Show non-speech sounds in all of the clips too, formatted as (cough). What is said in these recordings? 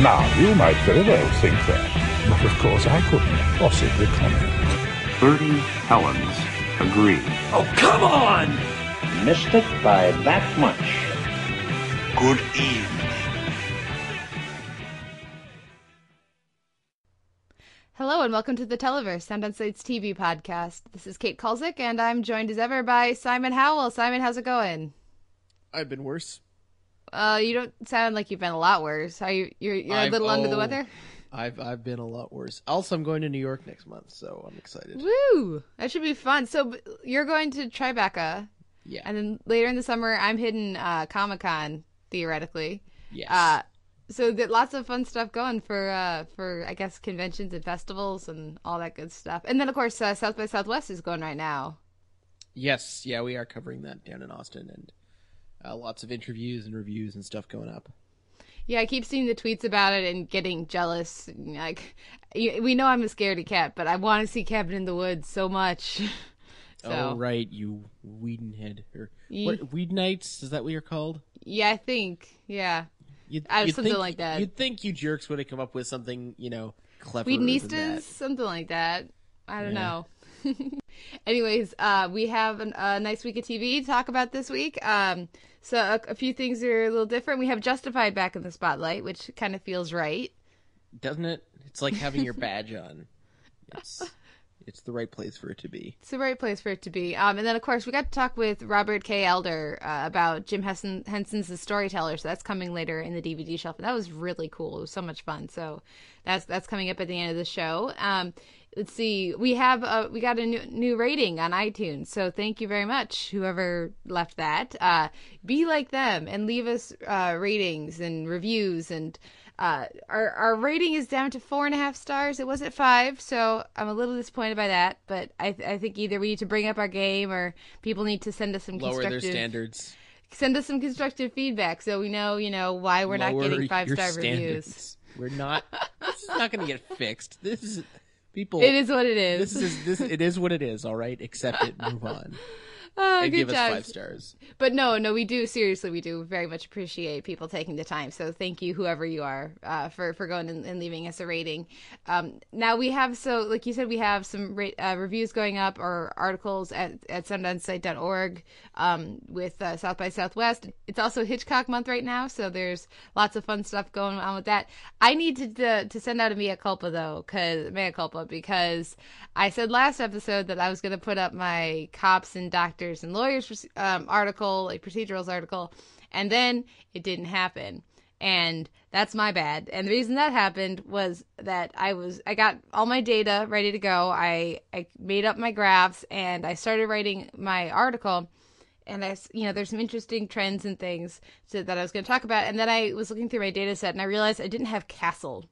Now, you might very well think that, but of course I couldn't possibly comment. Bertie Helens agree. Oh, come on! Missed it by that much. Good evening. Hello and welcome to the Televerse, Sound on Sight's TV podcast. This is Kate Kulzick, and I'm joined as ever by Simon Howell. Simon, how's it going? I've been worse. Uh, you don't sound like you've been a lot worse. Are you? You're, you're a little under the oh, weather. I've I've been a lot worse. Also, I'm going to New York next month, so I'm excited. Woo! That should be fun. So you're going to Tribeca, Yeah. and then later in the summer, I'm hitting uh, Comic Con theoretically. yes. Uh, so that lots of fun stuff going for uh for I guess conventions and festivals and all that good stuff. And then of course uh, South by Southwest is going right now. yes. Yeah, we are covering that down in Austin, and uh, lots of interviews and reviews and stuff going up. Yeah, I keep seeing the tweets about it and getting jealous. Like, we know I'm a scaredy cat, but I want to see Cabin in the Woods so much. (laughs) so, Oh right, you Whedonhead or Ye- what? Whedonites? Is that what you're called? yeah, I think, yeah, You'd, Uh, you'd something think- like that. You'd think you jerks would have come up with something, you know, clever. Whedonistas, something like that. I don't Yeah. know. (laughs) Anyways, uh, we have an, a nice week of TV to talk about this week. Um, so a, a few things are a little different. We have Justified back in the spotlight, which kind of feels right. doesn't it? It's like having your (laughs) badge on. It's it's the right place for it to be. It's the right place for it to be. Um, and then, of course, we got to talk with Robert K. Elder uh, about Jim Henson, Henson's The Storyteller. So that's coming later in the DVD shelf. And that was really cool. It was so much fun. So that's that's coming up at the end of the show. Um, let's see. We have uh, we got a new, new rating on iTunes. So thank you very much, whoever left that. Uh, be like them and leave us uh, ratings and reviews and. Uh, our our rating is down to four and a half stars. It was at five, so I'm a little disappointed by that. But I th- I think either we need to bring up our game, or people need to send us some Lower their constructive standards. send us some constructive feedback, so we know you know why we're not getting five star reviews. standards. We're not. this is not going to get fixed. This is people. It is what it is. This is this. It is what it is. All right, accept it. (laughs) Move on. Oh, and good give us job. five stars. But no, no, we do seriously, we do very much appreciate people taking the time. So thank you, whoever you are, uh, for for going and, and leaving us a rating. Um, now we have so like you said, we have some ra- uh, reviews going up or articles at at soundonsight.org um, with uh, South by Southwest. It's also Hitchcock Month right now, so there's lots of fun stuff going on with that. I need to to, to send out a mea culpa though, cause mea culpa because I said last episode that I was going to put up my cops and doctors and lawyers um, article, like procedurals article, and then it didn't happen. And that's my bad. And the reason that happened was that I was I got all my data ready to go. I I made up my graphs and I started writing my article and I, you know, there's some interesting trends and things to, that I was going to talk about. And then I was looking through my data set and I realized I didn't have Castle,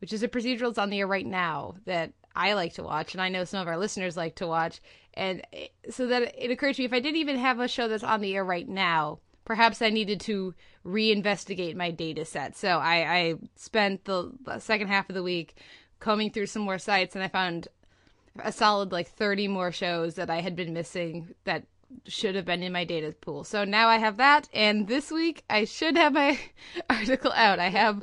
which is a procedural that's on the air right now that I like to watch, and I know some of our listeners like to watch. And so that it occurred to me if I didn't even have a show that's on the air right now, perhaps I needed to reinvestigate my data set. So I, I spent the second half of the week combing through some more sites, and I found a solid like 30 more shows that I had been missing that should have been in my data pool. So now I have that and this week I should have my (laughs) article out. I have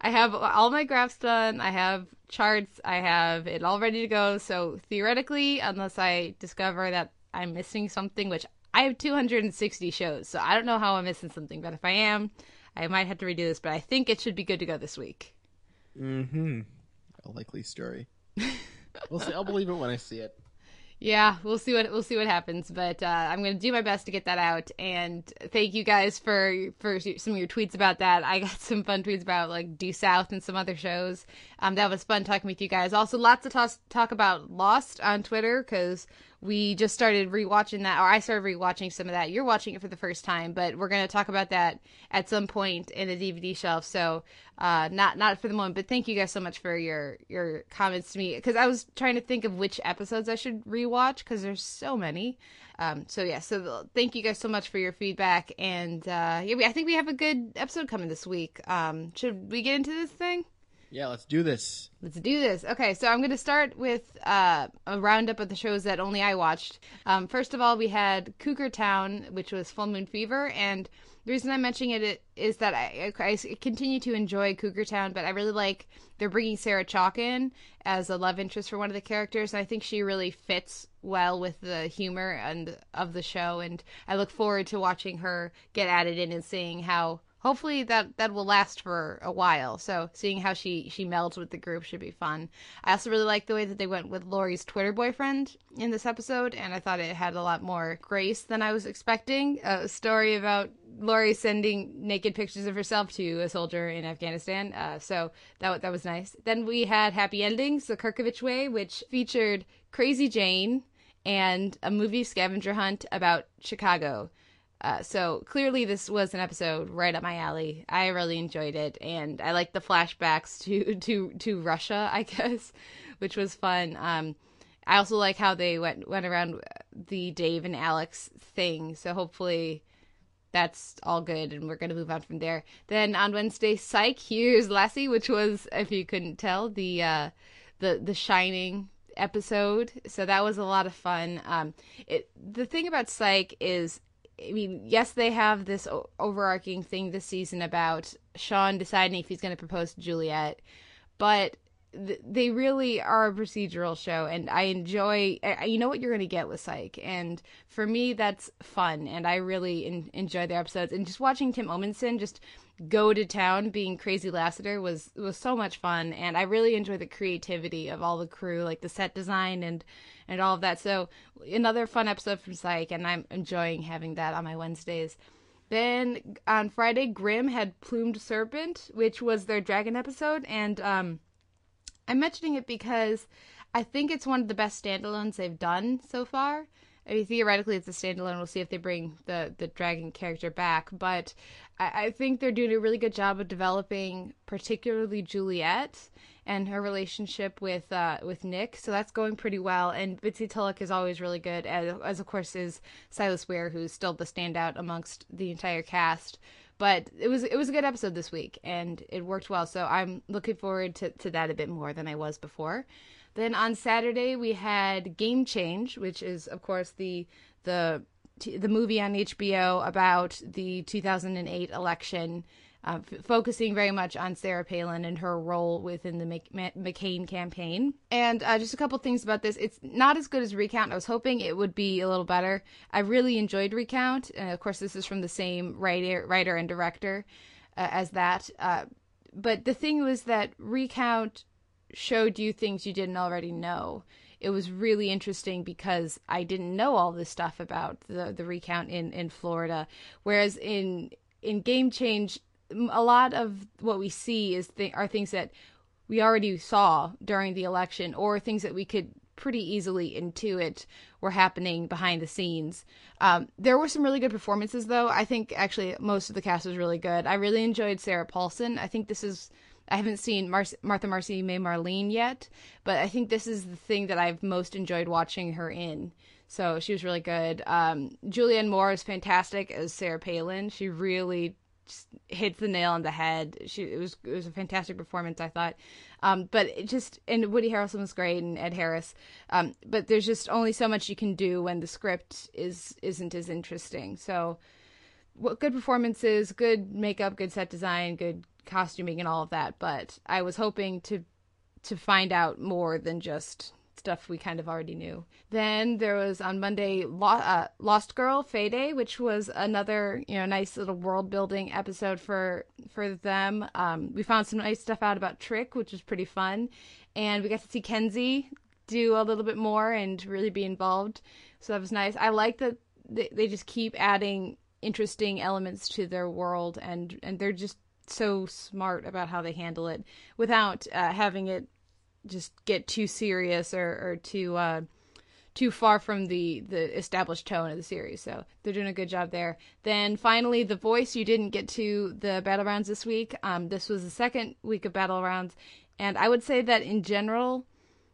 I have all my graphs done. I have charts. I have it all ready to go. So theoretically, unless I discover that I'm missing something, which I have 260 shows, so I don't know how I'm missing something, but if I am, I might have to redo this, but I think it should be good to go this week. Mm-hmm. A likely story. (laughs) we'll see. I'll believe it when I see it. Yeah, we'll see what we'll see what happens, but uh, I'm going to do my best to get that out. And thank you guys for for some of your tweets about that. I got (laughs) some fun tweets about like Due South and some other shows. Um, that was fun talking with you guys. Also, lots of talk talk about Lost on Twitter because we just started rewatching that, or I started rewatching some of that. You're watching it for the first time, but we're going to talk about that at some point in the DVD shelf. So, uh, not not for the moment, but thank you guys so much for your your comments to me because I was trying to think of which episodes I should rewatch because there's so many. Um, so yeah, so thank you guys so much for your feedback, and uh, yeah, we, I think we have a good episode coming this week. Um, should we get into this thing? Yeah, let's do this. Let's do this. Okay, so I'm going to start with uh, a roundup of the shows that only I watched. Um, first of all, we had Cougar Town, which was Full Moon Fever, and the reason I'm mentioning it is that I, I continue to enjoy Cougar Town, but I really like they're bringing Sarah Chalke in as a love interest for one of the characters, and I think she really fits well with the humor and of the show, and I look forward to watching her get added in and seeing how hopefully that that will last for a while. So seeing how she she melds with the group should be fun. I also really like the way that they went with Laurie's Twitter boyfriend in this episode, and I thought it had a lot more grace than I was expecting. A story about Laurie sending naked pictures of herself to a soldier in Afghanistan. Uh, so that that was nice. Then we had Happy Endings, the Kerkovich Way, which featured Crazy Jane and a movie scavenger hunt about Chicago. Uh, so clearly, this was an episode right up my alley. I really enjoyed it, and I liked the flashbacks to (laughs) to to Russia, I guess, (laughs) which was fun. Um, I also like how they went went around the Dave and Alex thing. So hopefully, that's all good, and we're gonna move on from there. Then on Wednesday, Psych here's Lassie, which was, if you couldn't tell, the uh, the the Shining episode. So that was a lot of fun. Um, it the thing about Psych is I mean, yes, they have this overarching thing this season about Sean deciding if he's going to propose to Juliet, but th- they really are a procedural show, and I enjoy. I, you know what you're going to get with Psych, and for me, that's fun, and I really in- enjoy their episodes. And just watching Tim Omundson just go to town being crazy Lassiter was was so much fun, and I really enjoy the creativity of all the crew, like the set design and and all of that. So another fun episode from Psych, and I'm enjoying having that on my Wednesdays. Then on Friday, Grimm had Plumed Serpent, which was their dragon episode, and um, I'm mentioning it because I think it's one of the best standalones they've done so far. I mean, theoretically, it's a standalone. We'll see if they bring the the dragon character back, but I, I think they're doing a really good job of developing, particularly Juliet and her relationship with uh, with Nick. So that's going pretty well. And Bitsy Tulloch is always really good, as, as of course is Silas Weir, who's still the standout amongst the entire cast. But it was it was a good episode this week, and it worked well. So I'm looking forward to, to that a bit more than I was before. Then on Saturday we had Game Change, which is of course the the the movie on HBO about the 2008 election, uh, f- focusing very much on Sarah Palin and her role within the Mc- McCain campaign. And uh, just a couple things about this: it's not as good as Recount. I was hoping it would be a little better. I really enjoyed Recount, and of course, this is from the same writer, writer and director uh, as that. Uh, but the thing was that Recount showed you things you didn't already know. It was really interesting because I didn't know all this stuff about the the recount in in Florida, whereas in in Game Change, a lot of what we see is th- are things that we already saw during the election, or things that we could pretty easily intuit were happening behind the scenes. Um, there were some really good performances, though. I think actually most of the cast was really good. I really enjoyed Sarah Paulson. I think this is I haven't seen Mar- Martha Marcy May Marlene yet, but I think this is the thing that I've most enjoyed watching her in. So she was really good. Um, Julianne Moore is fantastic as Sarah Palin. She really hits the nail on the head. She it was it was a fantastic performance, I thought. Um, but it just and Woody Harrelson was great and Ed Harris. Um, but there's just only so much you can do when the script is isn't as interesting. So, what good performances, good makeup, good set design, good costuming and all of that, but I was hoping to to find out more than just stuff we kind of already knew. Then there was on Monday uh, Lost Girl Fae Day, which was another you know nice little world building episode for for them. Um, we found some nice stuff out about Trick, which was pretty fun, and we got to see Kenzi do a little bit more and really be involved. So that was nice. I like that they, they just keep adding interesting elements to their world and and they're just so smart about how they handle it without uh, having it just get too serious or, or too uh, too far from the the established tone of the series. So they're doing a good job there. Then finally, The Voice. You didn't get to the battle rounds this week. Um, this was the second week of battle rounds, and I would say that in general,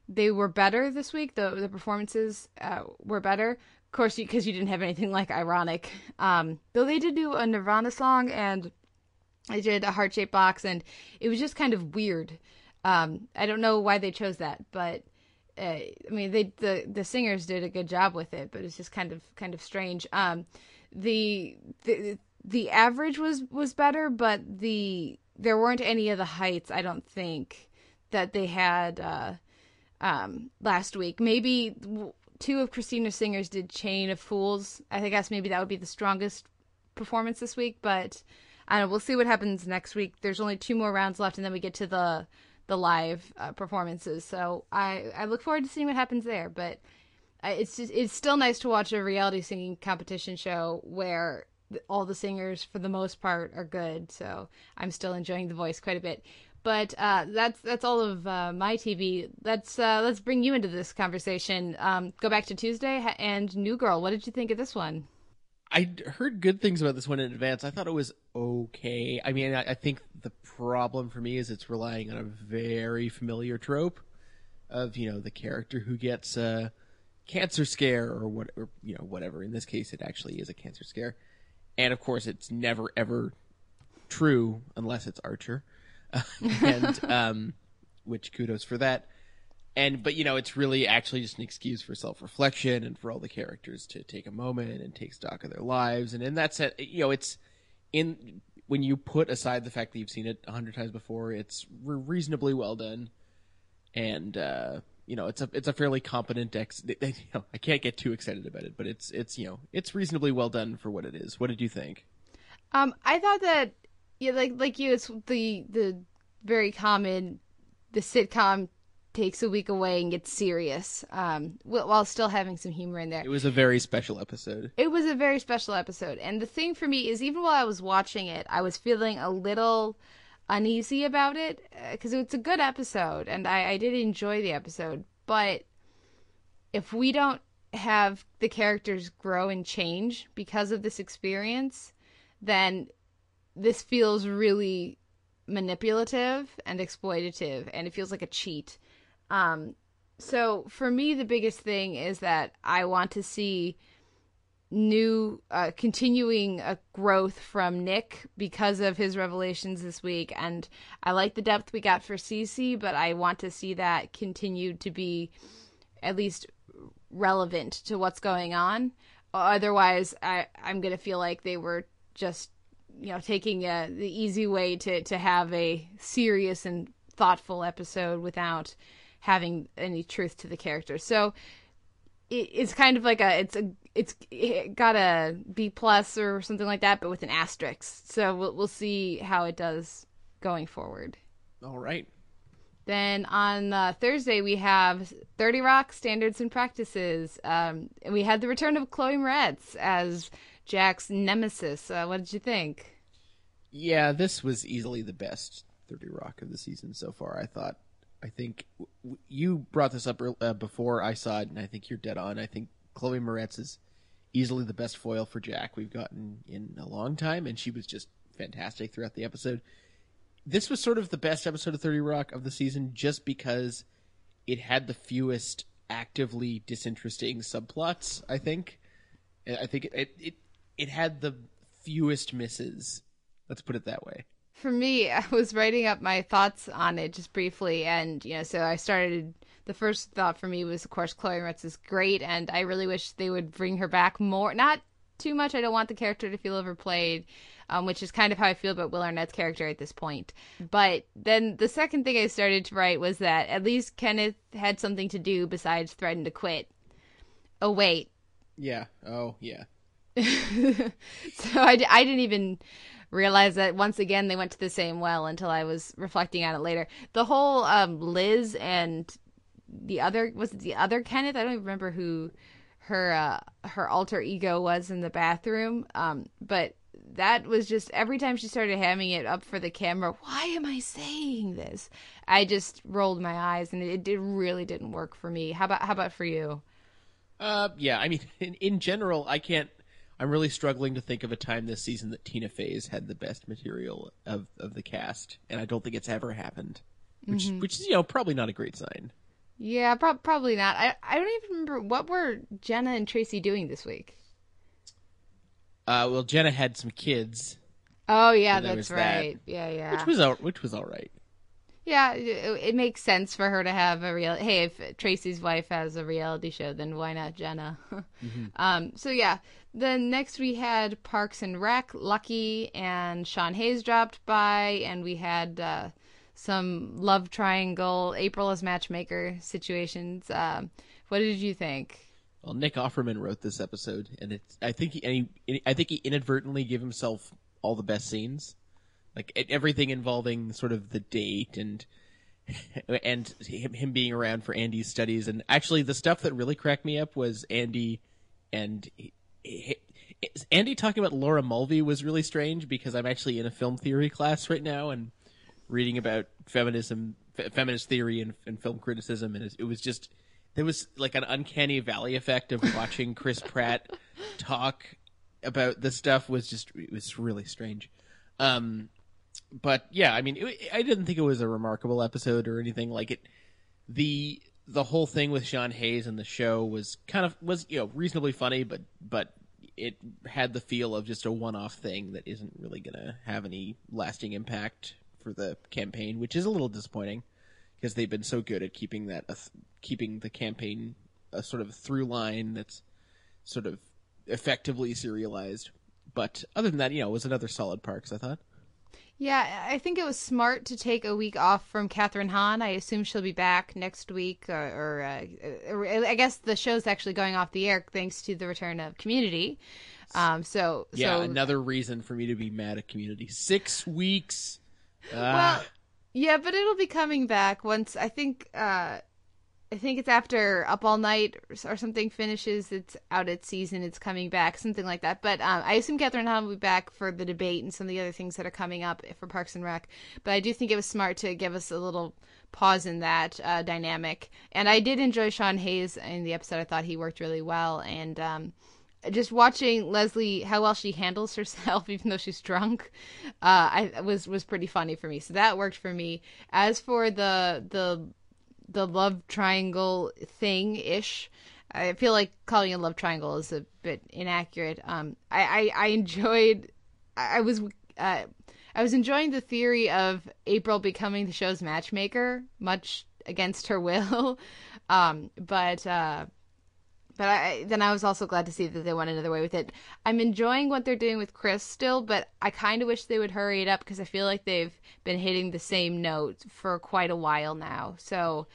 they were better this week. The the performances uh, were better. Of course, because you, you, didn't have anything like ironic. Um, though they did do a Nirvana song and I did a heart shaped box, and it was just kind of weird. Um, I don't know why they chose that, but uh, I mean, they the the singers did a good job with it, but it's just kind of kind of strange. Um, the the the average was was better, but the there weren't any of the heights. I don't think that they had uh, um, last week. Maybe two of Christina Singer's did Chain of Fools. I guess maybe that would be the strongest performance this week, but I. We'll see what happens next week. There's only two more rounds left, and then we get to the the live uh, performances. So I I look forward to seeing what happens there. But it's just, it's still nice to watch a reality singing competition show where all the singers for the most part are good. So I'm still enjoying the voice quite a bit. But uh, that's that's all of uh, my TV. Let's uh, let's bring you into this conversation. Um, go back to Tuesday and New Girl. What did you think of this one? I heard good things about this one in advance. I thought it was okay. I mean, I, I, think the problem for me is it's relying on a very familiar trope of you know the character who gets a cancer scare or what or you know whatever. In this case, it actually is a cancer scare, and of course, it's never ever true unless it's Archer, (laughs) and um, which kudos for that and but you know it's really actually just an excuse for self-reflection and for all the characters to take a moment and take stock of their lives. And in that sense you know it's in when you put aside the fact that you've seen it a hundred times before it's reasonably well done. And uh, you know it's a it's a fairly competent ex (laughs) you know, i can't get too excited about it but it's it's you know it's reasonably well done for what it is. What did you think? Um i thought that yeah like like you it's the the very common the sitcom takes a week away and gets serious um, while still having some humor in there. It was a very special episode. It was a very special episode. And the thing for me is, even while I was watching it, I was feeling a little uneasy about it because uh, it's a good episode and I, I did enjoy the episode. But if we don't have the characters grow and change because of this experience, then this feels really manipulative and exploitative and it feels like a cheat um, so for me, the biggest thing is that I want to see new uh, continuing a growth from Nick because of his revelations this week. And I like the depth we got for Cece but I want to see that continue to be at least relevant to what's going on. Otherwise I I'm going to feel like they were just you know taking a, uh, the easy way to to have a serious and thoughtful episode without having any truth to the character. So it, it's kind of like a it's a it's it got a B plus or something like that, but with an asterisk. So we'll we'll see how it does going forward. All right. Then on uh, Thursday we have Thirty Rock standards and practices. Um, and we had the return of Chloe Moretz as Jack's nemesis. Uh, what did you think? Yeah, this was easily the best Thirty Rock of the season so far. I thought I think w- you brought this up uh, before I saw it, and I think you're dead on. I think Chloe Moretz is easily the best foil for Jack we've gotten in a long time, and she was just fantastic throughout the episode. This was sort of the best episode of 30 Rock of the season just because it had the fewest actively disinteresting subplots, I think. I think it, it, it had the fewest misses. Let's put it that way for me, (laughs) I was writing up my thoughts on it just briefly, and you know, so I started. The first thought for me was, of course, Chloe Moretz is great, and I really wish they would bring her back more. Not too much. I don't want the character to feel overplayed, um, which is kind of how I feel about Will Arnett's character at this point. But then the second thing I started to write was that at least Kenneth had something to do besides threaten to quit. Oh wait. Yeah. Oh yeah. (laughs) so I, I didn't even realize that once again they went to the same well until I was reflecting on it later. The whole um, Liz and the other was it the other Kenneth? I don't even remember who her uh, her alter ego was in the bathroom. Um, but that was just every time she started hamming it up for the camera. Why am I saying this? I just rolled my eyes, and it, it really didn't work for me. How about how about for you? Uh, yeah, I mean, (laughs) in, in general, I can't. I'm really struggling to think of a time this season that Tina Fey's had the best material of, of the cast, and I don't think it's ever happened. Which, which is, you know, probably not a great sign. Yeah, prob probably not. I I don't even remember what were Jenna and Tracy doing this week. Uh, well, Jenna had some kids, Oh yeah, So that's was that. right. Yeah, yeah. which was all, which was all right. Yeah, it, it makes sense for her to have a real. Hey, if Tracy's wife has a reality show, then why not Jenna? (laughs) um, so yeah, then next we had Parks and Rec, Lucky, and Sean Hayes dropped by, and we had uh, some love triangle, April as matchmaker situations. Um, what did you think? Well, Nick Offerman wrote this episode, and it's. I think he, he, I think he inadvertently gave himself all the best scenes, like everything involving sort of the date and (laughs) and him, him being around for Andy's studies. And actually, the stuff that really cracked me up was Andy and Andy talking about Laura Mulvey was really strange because I'm actually in a film theory class right now and reading about feminism, fe- feminist theory, and, and film criticism, and it, it was just there was like an uncanny valley effect of watching Chris Pratt talk about this stuff was just it was really strange. Um, but yeah, I mean, it, I didn't think it was a remarkable episode or anything like it. The the whole thing with Sean Hayes and the show was kind of was you know reasonably funny, but but it had the feel of just a one off thing that isn't really gonna have any lasting impact for the campaign, which is a little disappointing because they've been so good at keeping that uh, keeping the campaign a sort of through line that's sort of effectively serialized. But other than that, you know, it was another solid Parks. I thought. Yeah, I think it was smart to take a week off from Kathryn Hahn. I assume she'll be back next week, or, or, uh, or I guess the show's actually going off the air thanks to the return of Community. Um, so Yeah, so, another reason for me to be mad at Community. Six weeks. Well, Ah, yeah, but it'll be coming back once. I think. Uh, I think it's after Up All Night or, something finishes. It's out its season. It's coming back, something like that. But um, I assume Kathryn Hahn will be back for the debate and some of the other things that are coming up for Parks and Rec. But I do think it was smart to give us a little pause in that uh, dynamic. And I did enjoy Sean Hayes in the episode. I thought he worked really well. And um, just watching Leslie how well she handles (laughs) herself even though she's drunk uh I was was pretty funny for me so that worked for me as for the the the love triangle thing ish I feel like calling it a love triangle is a bit inaccurate. Um I I, I enjoyed I, I was uh I was enjoying the theory of April becoming the show's matchmaker much against her will. (laughs) Um but uh but I, then I was also glad to see that they went another way with it. I'm enjoying what they're doing with Chris still, but I kind of wish they would hurry it up because I feel like they've been hitting the same note for quite a while now. So,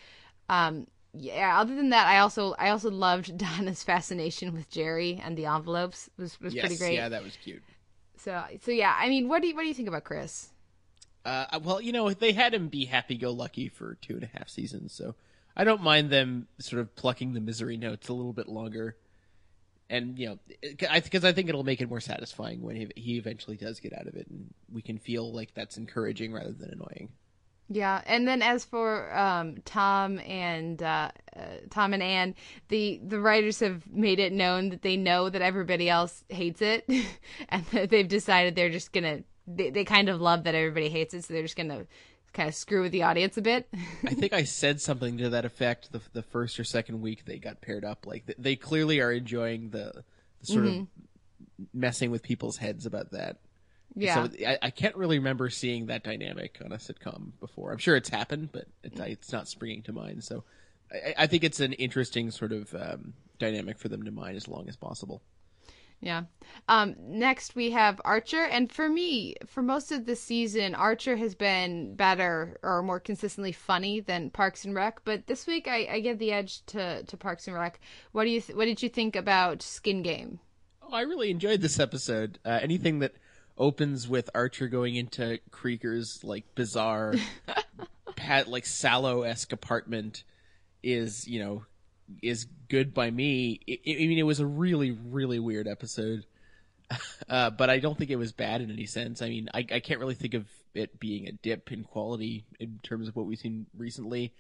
um, yeah. Other than that, I also I also loved (laughs) Donna's fascination with Jerry and the envelopes was was yes, pretty great. yeah, that was cute. So so yeah, I mean, what do you what do you think about Chris? Uh, well, you know, they had him be happy-go-lucky for two and a half seasons, so I don't mind them sort of plucking the misery notes a little bit longer. And you know, because I, think it'll make it more satisfying when he, he eventually does get out of it, and we can feel like that's encouraging rather than annoying. Yeah, and then as for um, Tom and uh, uh, Tom and Anne, the the writers have made it known that they know that everybody else hates it, (laughs) and that they've decided they're just gonna they, they kind of love that everybody hates it, so they're just gonna kind of screw with the audience a bit. I (laughs) think I said something to that effect the the first or second week they got paired up. Like th- they clearly are enjoying the, the sort of messing with people's heads about that. yeah, So I, I can't really remember seeing that dynamic on a sitcom before. I'm sure it's happened, but it, it's not springing to mind. So I, I think it's an interesting sort of um, dynamic for them to mine as long as possible. Yeah. Um, next we have Archer, and for me, for most of the season, Archer has been better or more consistently funny than Parks and Rec. But this week, I, I give the edge to, to Parks and Rec. What do you th- What did you think about Skin Game? Oh, I really enjoyed this episode. Uh, anything that opens with Archer going into Krieger's like bizarre, (laughs) pat like sallow esque apartment is you know is good by me. I, I mean, it was a really really weird episode, (laughs) uh, but I don't think it was bad in any sense. I mean, I, I can't really think of it being a dip in quality in terms of what we've seen recently.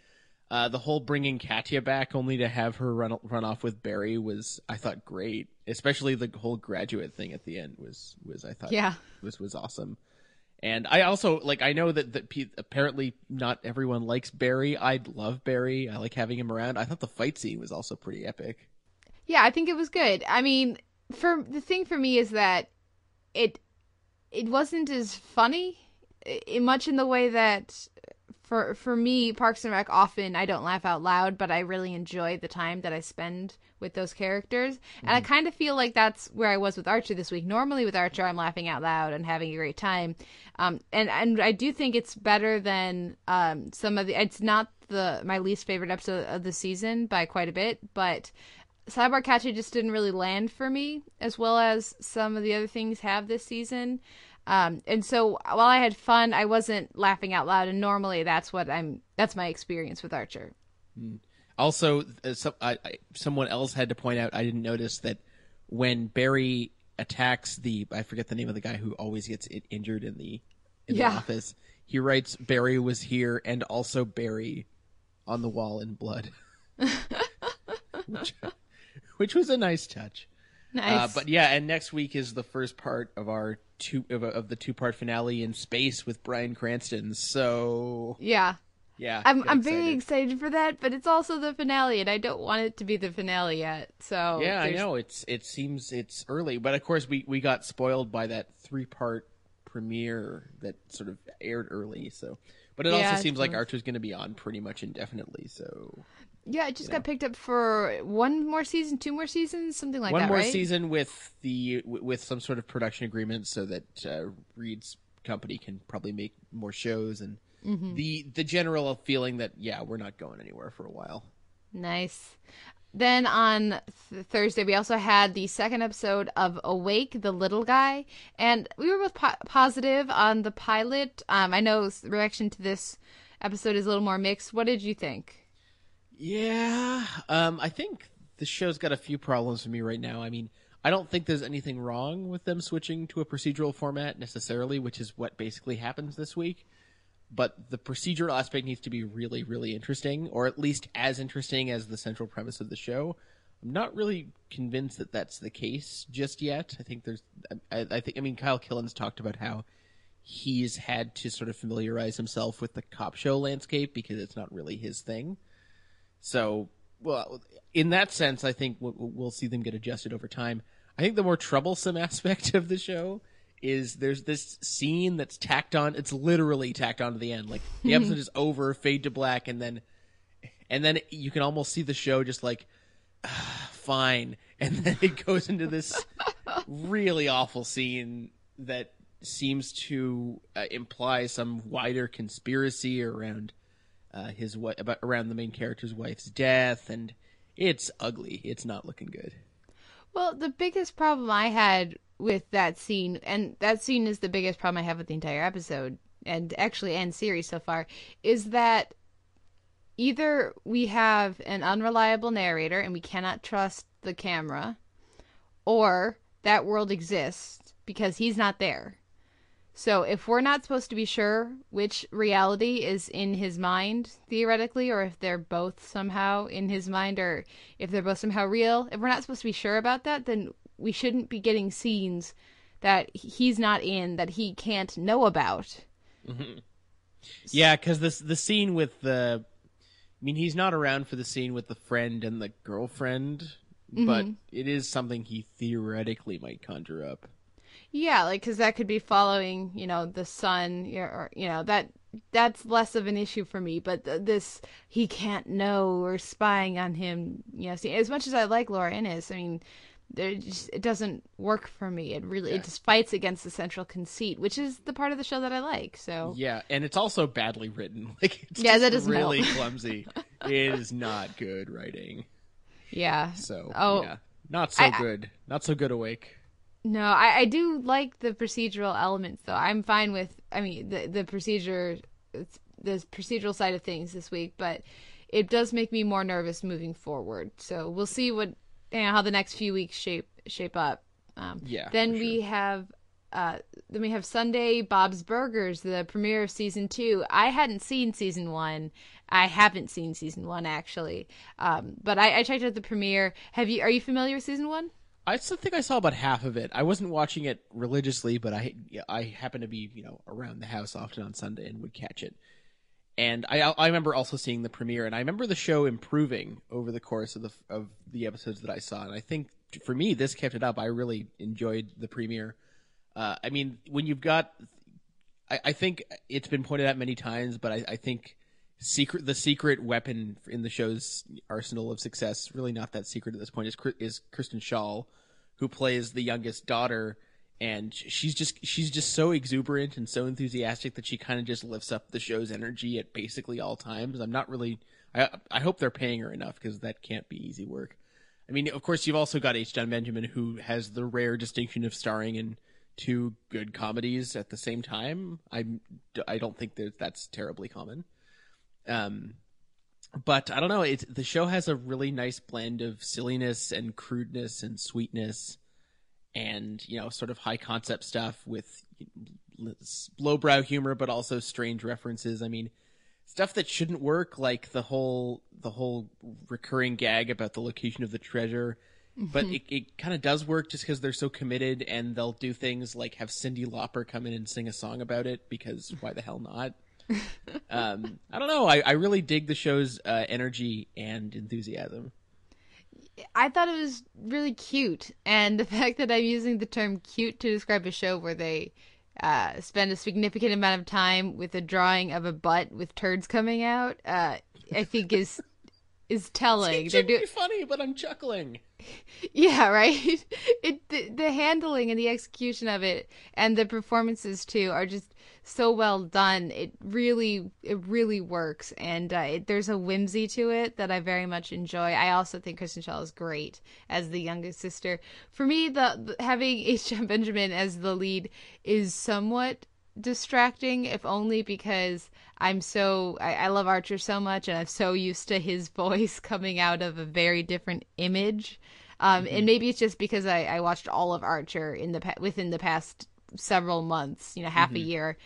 Uh, the whole bringing Katya back only to have her run run off with Barry was I thought great. Especially the whole graduate thing at the end was was I thought Yeah. was was awesome. And I also like I know that that apparently not everyone likes Barry. I love Barry. I like having him around. I thought the fight scene was also pretty epic. Yeah, I think it was good. I mean, for the thing for me is that it it wasn't as funny i much in the way that for for me Parks and Rec often I don't laugh out loud, but I really enjoy the time that I spend with those characters. And I kind of feel like that's where I was with Archer this week. Normally with Archer I'm laughing out loud and having a great time. Um and and I do think it's better than um some of the it's not the my least favorite episode of the season by quite a bit, but Cyborg Catcher just didn't really land for me as well as some of the other things have this season. Um, and so while I had fun, I wasn't laughing out loud, and normally that's what I'm. That's my experience with Archer. Also, uh, some, I, I, someone else had to point out I didn't notice that when Barry attacks the I forget the name of the guy who always gets injured in the in Yeah. the office. He writes Barry was here and also Barry on the wall in blood, (laughs) which, which was a nice touch. Nice. Uh, but yeah, and next week is the first part of our two of, of the two part finale in space with Bryan Cranston. So yeah, yeah, I'm. I'm very excited. excited for that, but it's also the finale, and I don't want it to be the finale yet. So Yeah, I know it's it seems it's early, but of course we we got spoiled by that three part premiere that sort of aired early. So, but it Yeah, also seems like. Archer's going to be on pretty much indefinitely. So Yeah, it just got picked up for one more season, two more seasons, something like one that, One more right? season with the with some sort of production agreement so that uh, Reed's company can probably make more shows and Mm-hmm. the the general feeling that yeah we're not going anywhere for a while. Nice. Then on th- Thursday, we also had the second episode of Awake, the Little Guy, and we were both po- positive on the pilot. Um, I know reaction to this episode is a little more mixed. What did you think? Yeah, um, I think the show's got a few problems for me right now. I mean, I don't think there's anything wrong with them switching to a procedural format necessarily, which is what basically happens this week. But the procedural aspect needs to be really, really interesting, or at least as interesting as the central premise of the show. I'm not really convinced that that's the case just yet. I think there's, I, I think, I mean, Kyle Killen's talked about how he's had to sort of familiarize himself with the cop show landscape because it's not really his thing. So, well, in that sense, I think we'll, we'll see them get adjusted over time. I think the more troublesome (laughs) aspect of the show is there's this scene that's tacked on. It's literally tacked on to the end. Like the episode is over, fade to black, and then, and then you can almost see the show just like, "Ah, fine, (laughs) and then it goes into this (laughs) really awful scene that seems to uh, imply some wider conspiracy around uh, his what about around the main character's wife's death, and it's ugly. It's not looking good. Well, the biggest problem I had with that scene, and that scene is the biggest problem I have with the entire episode, and actually and series so far, is that either we have an unreliable narrator and we cannot trust the camera, or that world exists because he's not there. So if we're not supposed to be sure which reality is in his mind theoretically or if they're both somehow in his mind or if they're both somehow real, if we're not supposed to be sure about that, then we shouldn't be getting scenes that he's not in that he can't know about. Mm-hmm. Yeah, because this the scene with the, I mean, he's not around for the scene with the friend and the girlfriend, but mm-hmm. it is something he theoretically might conjure up. Yeah, like cuz that could be following, you know, the sun or or, you know, that that's less of an issue for me, but th- this he can't know or spying on him, you know, see, as much as I like Laura Innes, I mean, there just it doesn't work for me. It really it just fights against the central conceit, which is the part of the show that I like. So, Yeah, and it's also badly written. (laughs) Like, it's Yeah, that is really help. (laughs) clumsy. it is not good writing. yeah. So, Oh. yeah, not so I- good. Not so good. Awake. No, I, I do like the procedural elements though. I'm fine with I mean the the procedure the procedural side of things this week, but it does make me more nervous moving forward. So we'll see what you know how the next few weeks shape shape up. Um, Yeah, Then we have uh, then we have Sunday Bob's Burgers, the premiere of season two. I hadn't seen season one. I haven't seen season one actually, um, but I, I checked out the premiere. Have you? Are you familiar with season one? I still think I saw about half of it. I wasn't watching it religiously, but I I happened to be you know around the house often on Sunday and would catch it. And I I remember also seeing the premiere, and I remember the show improving over the course of the of the episodes that I saw. And I think for me, this kept it up. I really enjoyed the premiere. Uh, I mean, when you've got, I, I think it's been pointed out many times, but I, I think secret the secret weapon in the show's arsenal of success really not that secret at this point is is Kristen Schaal who plays the youngest daughter. And she's just she's just so exuberant and so enthusiastic that she kind of just lifts up the show's energy at basically all times. I'm not really I I hope they're paying her enough because that can't be easy work. I mean of course you've also got H. Jon Benjamin who has the rare distinction of starring in two good comedies at the same time. I'm I don't think that that's terribly common um, but I don't know. It the show has a really nice blend of silliness and crudeness and sweetness, and you know, sort of high concept stuff with lowbrow humor, but also strange references. I mean, stuff that shouldn't work, like the whole the whole recurring gag about the location of the treasure. But it, it kind of does work just because they're so committed, and they'll do things like have Cyndi Lauper come in and sing a song about it because why the hell not? (laughs) um, I don't know. I, I really dig the show's uh, energy and enthusiasm. I thought it was really cute, and the (laughs) fact that I'm using the term "cute" to describe a show where they uh, spend a significant amount of time with a drawing of a butt with turds coming out, uh, I think is (laughs) is telling. They're doing funny, but I'm chuckling. Yeah, right. It the, the handling and the execution of it and the performances too are just so well done. It really, it really works, and uh, it, there's a whimsy to it that I very much enjoy. I also think Kristen Schaal is great as the youngest sister. For me, the, the having (laughs) H. Jon Benjamin as the lead is somewhat distracting, if only because I'm so I, I, love Archer so much, and I'm so used to his (laughs) voice coming out of a very different image. Um, mm-hmm. And maybe it's just because I, I watched all of Archer in the within the past several months, you know, half mm-hmm. a year.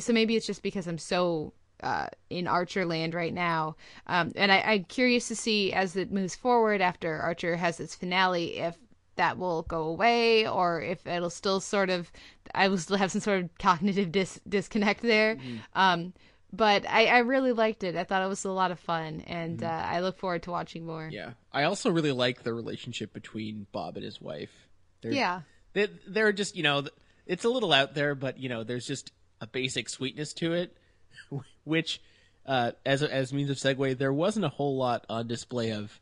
So maybe it's just because I'm so uh, in Archer land right now. Um, and I, am curious to see as it moves forward after Archer has its finale if that will go away or if it'll still sort of I will still have some sort of cognitive dis- disconnect there. Mm-hmm. Um, but I, I, really liked it. I thought it was a lot of fun, and mm-hmm. uh, I look forward to watching more. Yeah, I also really like the relationship between Bob and his wife. They're, yeah, they, they're just you know it's a little out there, but you know, there's just a basic sweetness to it, (laughs) which, uh, as as means of segue, there wasn't a whole lot on display of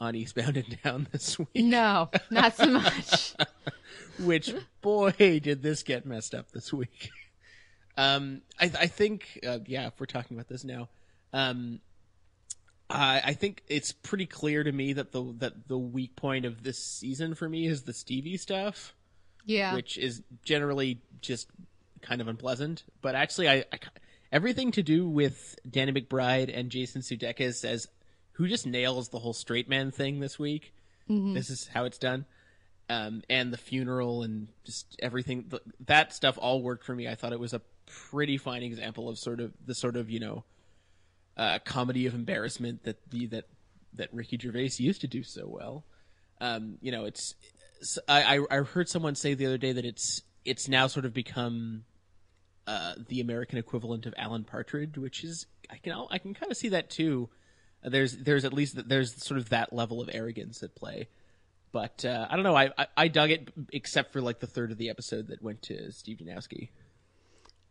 on Eastbound and Down this (laughs) week. No, not so much. (laughs) which boy did this get messed up this week. Um, I, I think, uh, yeah, if we're talking about this now, um, I, I think it's pretty clear to me that the that the weak point of this season for me is the Stevie stuff. Yeah. Which is generally just kind of unpleasant. But actually, I, I everything to do with Danny McBride and Jason Sudeikis as who just nails the whole straight man thing this week. Mm-hmm. This is how it's done. Um, and the funeral and just everything that stuff all worked for me. I thought it was a pretty fine example of sort of the sort of you know uh, comedy of embarrassment that the that that Ricky Gervais used to do so well. Um, you know, it's I, I heard someone say the other day that it's it's now sort of become uh, the American equivalent of Alan Partridge, which is I can I can kind of see that too. Uh, there's there's at least there's sort of that level of arrogance at play, but uh, I don't know. I, I, I dug it except for like the third of the episode that went to Steve Janowski.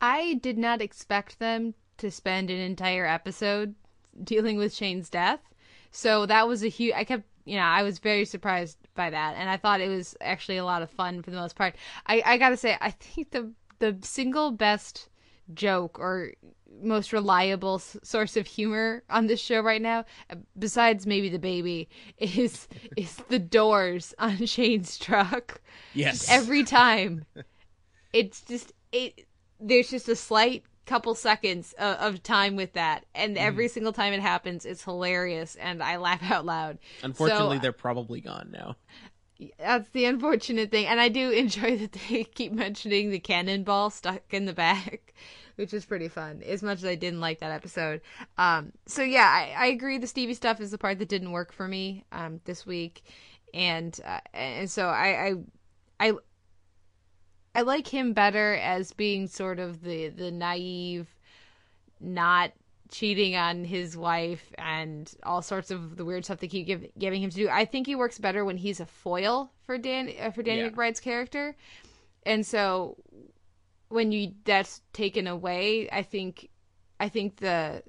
I did not expect them to spend an entire episode dealing with Shane's death, so that was a huge. I kept you know, I was very surprised by that, and I thought it was actually a lot of fun for the most part. I, I gotta say, I think the the single best joke or most reliable s- source of humor on this show right now, besides maybe the baby, is is the doors on (laughs) Shane's truck. Yes, just every time, it's just it. There's just a slight couple seconds of, of time with that, and mm. every single time it happens, it's hilarious, and I laugh out loud. Unfortunately, so, they're probably gone now. That's the unfortunate thing, and I do (laughs) enjoy that they keep mentioning the cannonball stuck in the back, (laughs) which is pretty fun. As much as I didn't like that episode, um, so yeah, I, I agree. The Stevie stuff is the part that didn't work for me um, this week, and uh, and so I, I I I like him better as being sort of the the naive, not cheating on his wife and all sorts of the weird stuff they keep give, giving him to do. I think he works better when he's a foil for Dan uh, for Danny Yeah. McBride's character, and so when you that's taken away, I think I think the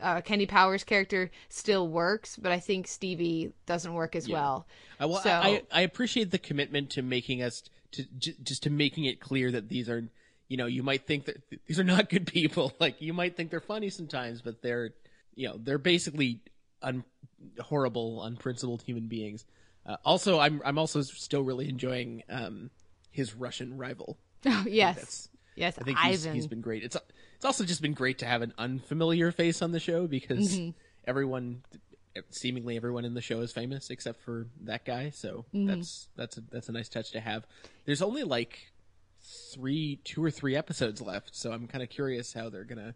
uh, Kenny Powers character still works, but I think Stevie doesn't work as well. I, well, So- I, I appreciate the commitment to making us to j- just to making it clear that these are, you know, you might think that these are not good people. (laughs) Like you might think they're funny sometimes, but they're, you know, they're basically un- horrible, unprincipled human beings. Uh, also, I'm I'm also still really enjoying um, his Russian rival. (laughs) Oh yes, That's- yes, I think he's, he's been great. It's it's also just been great to have an unfamiliar face on the show because Mm-hmm. everyone, seemingly everyone in the show is famous except for that guy. So Mm-hmm. that's that's a, that's a nice touch to have. There's only like three, two or three episodes left, so I'm kind of curious how they're gonna.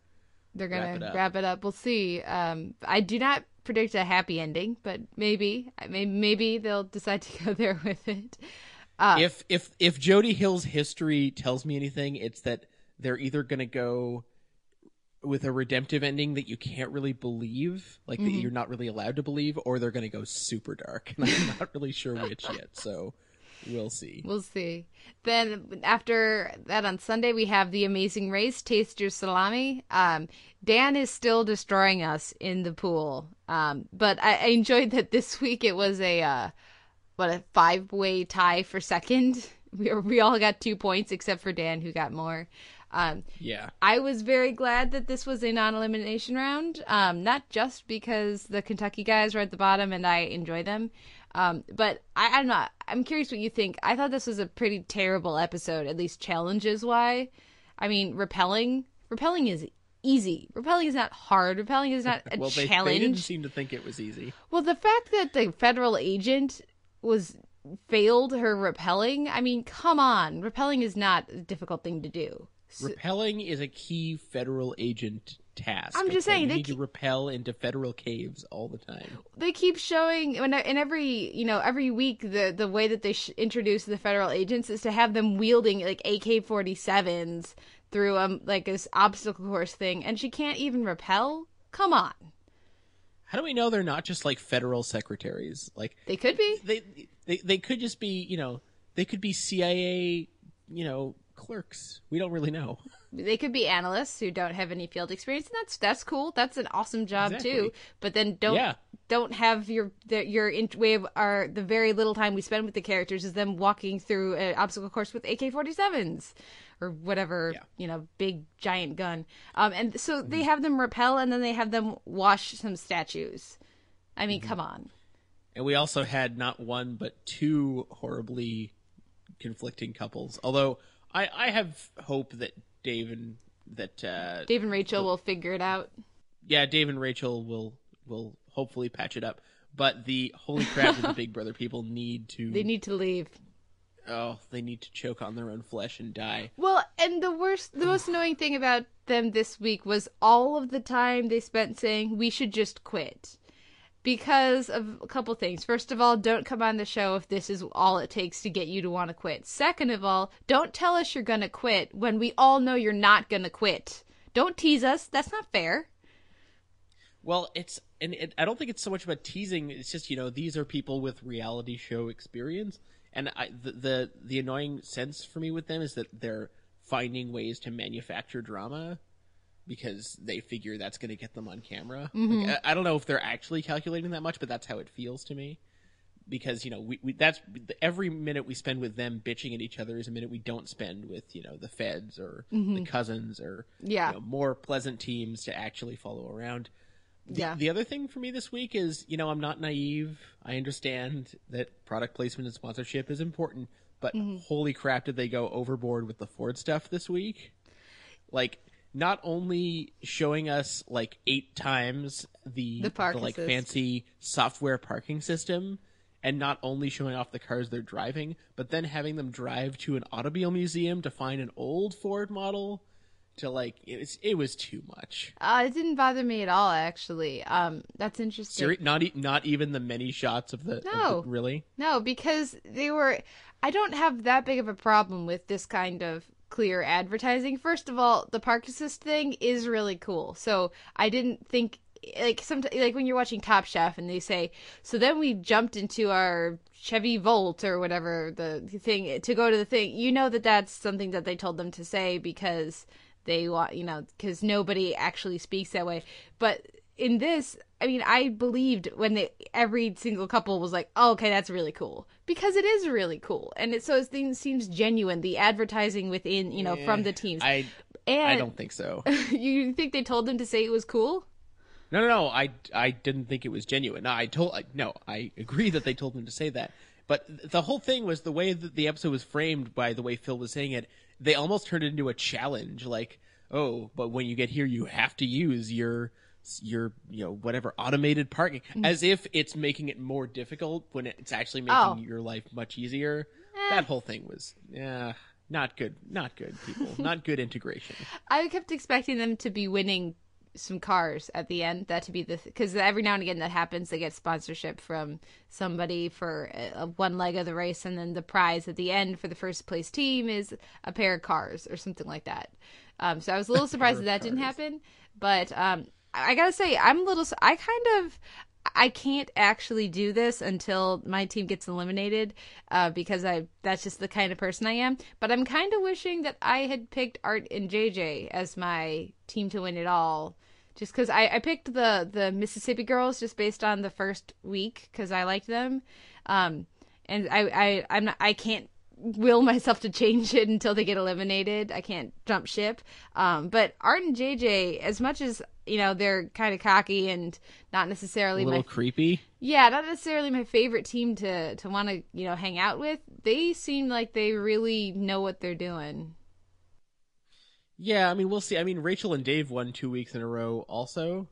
They're gonna it wrap it up. We'll see. Um, I do not predict a happy ending, but maybe, maybe, maybe they'll decide to (laughs) go there with it. Uh, if if if Jody Hill's history tells me anything, it's that they're either gonna go with a redemptive ending that you can't really believe, like Mm-hmm. that you're not really allowed to believe, or they're gonna go super dark. And I'm (laughs) not really sure which yet, so we'll see. We'll see. Then after that on Sunday we have the Amazing Race. Taste your salami. Um, Dan is still destroying us in the pool. Um, but I, I enjoyed that this week it was a uh, what a five way tie for second. (laughs) We we all got two points except for Dan who got more. Um, Yeah. I was very glad that this was a non-elimination round, um, not just because the Kentucky guys were at the bottom and I enjoy them, um, but I, I'm not. I'm curious what you think. I thought this was a pretty terrible episode, at least challenges why. I mean, rappelling, rappelling is easy. Rappelling is not hard. Rappelling is not (laughs) a Well, they, challenge. they didn't seem to think it was easy. Well, the fact that the federal agent was failed her rappelling, I mean, come on. Rappelling is not a difficult thing to do. Rappelling is a key federal agent task. I'm just okay? saying, you they need to keep- rappel into federal caves all the time. they keep showing when in every you know every week the the way that they sh- introduce the federal agents is to have them wielding like AK-47s through um like this obstacle course thing and she can't even rappel come on How do we know they're not just like federal secretaries? Like they could be they they they could just be, you know, they could be CIA, you know, clerks. We don't really know. (laughs) they could be analysts who don't have any field experience and that's that's cool that's an awesome job Exactly. too but then don't Yeah. don't have your the, your in, way of our the very little time we spend with the characters is them walking through an obstacle course with AK-47s or whatever Yeah. you know big giant gun um and so Mm-hmm. they have them rappel and then they have them wash some statues i Mm-hmm. mean come on And we also had not one but two horribly conflicting couples. Although I I have hope that Dave and that uh dave and rachel will figure it out yeah, Dave and Rachel will will hopefully patch it up. But the holy crap the Big Brother people need to they need to leave oh, they need to choke on their own flesh and die. Well, and the worst, the most annoying thing about them this week was all of the time they spent saying we should just quit. Because of a couple things. First of all, don't come on the show if this is all it takes to get you to want to quit. Second of all, don't tell us you're going to quit when we all know you're not going to quit. Don't tease us. That's not fair. Well, it's and it, I don't think it's so much about teasing. It's just you know these are people with reality show experience, and I, the, the the annoying sense for me with them is that they're finding ways to manufacture drama because they figure that's going to get them on camera. Like, mm-hmm. I, I don't know if they're actually calculating that much, but that's how it feels to me. Because you know, we, we that's every minute we spend with them bitching at each other is a minute we don't spend with you know the feds or the mm-hmm. cousins or Yeah. you know, more pleasant teams to actually follow around. The, Yeah. the other thing for me this week is, you know, I'm not naive. I understand that product placement and sponsorship is important, but mm-hmm. holy crap, did they go overboard with the Ford stuff this week? Like, not only showing us like eight times the, The park like assist. fancy software parking system and not only showing off the cars they're driving, but then having them drive to an automobile museum to find an old Ford model. To like, it was it was too much. Uh, it didn't bother me at all, actually. Um, that's interesting. Seri- not e- not even the many shots of the, of the- No. really. No, because they were. I don't have that big of a problem with this kind of clear advertising. First of all, the park assist thing is really cool. So I didn't think like some like when you're watching Top Chef and they say, so then we jumped into our Chevy Volt or whatever the thing to go to the thing. You know that that's something that they told them to say because they want you know because nobody actually speaks that way. But in this, I mean, I believed when they every single couple was like, oh, "Okay, that's really cool," because it is really cool, and it so it seems- seems genuine. The advertising within, you know, from the teams. I and I don't think so. (laughs) you think they told them to say it was cool? No, no, no. I, I didn't think it was genuine. No, I told. I, no, I agree that they told them to say that. But the whole thing was the way that the episode was framed by the way Phil was saying it. They almost turned it into a challenge, like, oh, but when you get here, you have to use your your you know whatever automated parking, as if it's making it more difficult when it's actually making Oh. your life much easier. That whole thing was, yeah, not good. Not good, people. (laughs) not good integration. I kept expecting them to be winning some cars at the end. That to be the because every now and again that happens. They get sponsorship from somebody for uh, one leg of the race, and then the prize at the end for the first place team is a pair of cars or something like that. Um, so I was a little (laughs) surprised that that didn't happen, but um, I gotta say I'm a little. I kind of. I can't actually do this until my team gets eliminated, uh, because I that's just the kind of person I am. But I'm kind of wishing that I had picked Art and JJ as my team to win it all, just because I, I picked the the Mississippi girls just based on the first week because I liked them, um, and I I I'm not, I can't will myself to change it until they get eliminated. I can't jump ship. Um, but Art and JJ, as much as you know, they're kind of cocky and not A necessarily little my creepy. yeah, not necessarily my favorite team to to want to you know hang out with. They seem like they really know what they're doing. Yeah, I mean, we'll see. I mean, Rachel and Dave won two weeks in a row, also.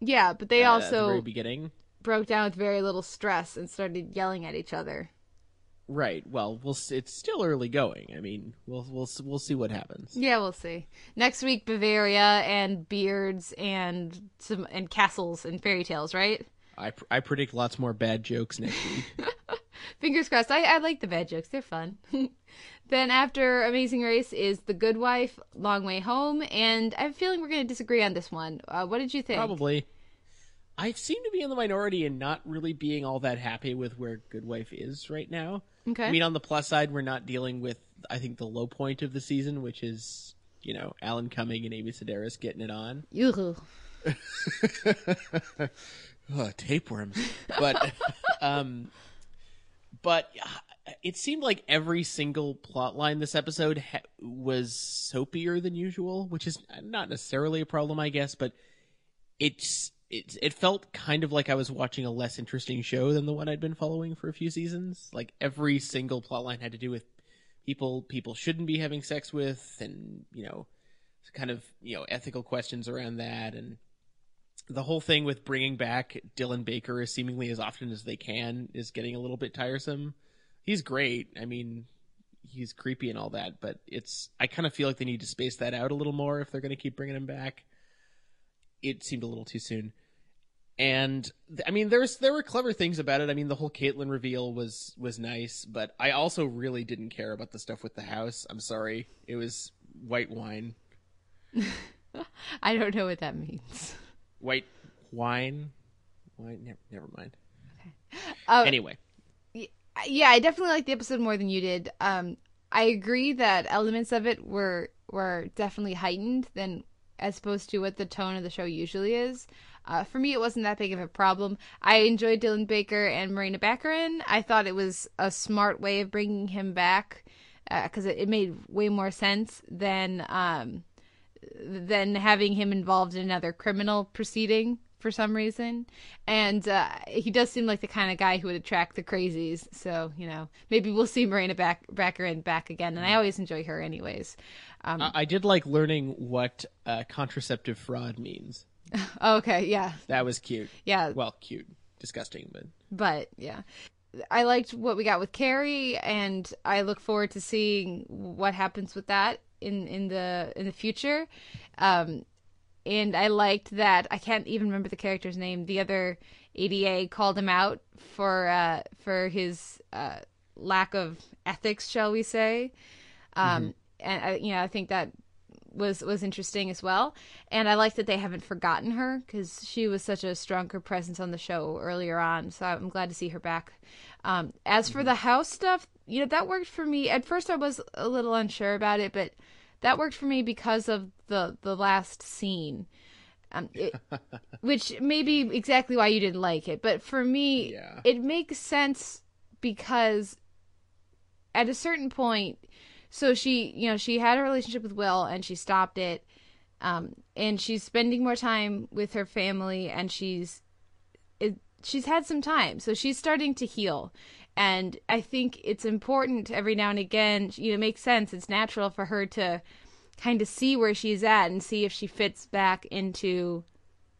Yeah, but they uh, the also beginning. broke down with very little stress and started yelling at each other. Right. Well, we'll. It's still early going. I mean, we'll we'll we'll see what happens. Yeah, we'll see. Next week, Bavaria and beards and some and castles and fairy tales, right? I pr- I predict lots more bad jokes next week. (laughs) Fingers crossed. I, I like the bad jokes. They're fun. (laughs) then after Amazing Race is The Good Wife, Long Way Home, and I have a feeling we're going to disagree on this one. Uh, what did you think? Probably. I seem to be in the minority and not really being all that happy with where Good Wife is right now. Okay. I mean, on the plus side, we're not dealing with I think the low point of the season, which is you know Alan Cumming and Amy Sedaris getting it on. (laughs) Ugh. oh, tapeworms. But (laughs) um but uh, it seemed like every single plot line this episode ha- was soapier than usual, which is not necessarily a problem, I guess, but it's it, it felt kind of like I was watching a less interesting show than the one I'd been following for a few seasons. Like every single plot line had to do with people people shouldn't be having sex with and, you know, kind of, you know, ethical questions around that and the whole thing with bringing back Dylan Baker as seemingly as often as they can is getting a little bit tiresome. He's great. I mean, he's creepy and all that, but it's I kind of feel like they need to space that out a little more if they're going to keep bringing him back. It seemed a little too soon. And I mean, there's there were clever things about it. I mean, the whole Caitlyn reveal was was nice, but I also really didn't care about the stuff with the house. I'm sorry, it was white wine, (laughs) I don't know what that means. white wine, wine. Never, never mind. Uh, Anyway, yeah, I definitely liked the episode more than you did. Um, I agree that elements of it were were definitely heightened than as opposed to what the tone of the show usually is. Uh, for me, it wasn't that big of a problem. I enjoyed Dylan Baker and Marina Baccarin. I thought it was a smart way of bringing him back because it, it made way more sense than um, than having him involved in another criminal proceeding for some reason. And uh, he does seem like the kind of guy who would attract the crazies. So, you know, maybe we'll see Marina back, Baccarin back again. And I always enjoy her anyways. Um, I, I did like learning what uh, contraceptive fraud means. (laughs) okay, yeah. That was cute. Yeah. Well, cute, disgusting, but But yeah. I liked what we got with Carrie, and I look forward to seeing what happens with that in in the in the future. Um, and I liked that I can't even remember the character's name. The other ADA called him out for uh, for his uh, lack of ethics, shall we say? Um, And I, you know, I think that was was interesting as well. And I like that they haven't forgotten her because she was such a stronger presence on the show earlier on. So I'm glad to see her back. Um, as for the house stuff, you know, that worked for me. At first, I was a little unsure about it, but that worked for me because of the the last scene. Um, it, (laughs) which may be exactly why you didn't like it, but for me, Yeah. it makes sense because at a certain point, so she, you know, she had a relationship with Will and she stopped it, um, and she's spending more time with her family, and she's, it, she's had some time, so she's starting to heal, and I think it's important every now and again, you know, it makes sense. It's natural for her to kind of see where she's at and see if she fits back into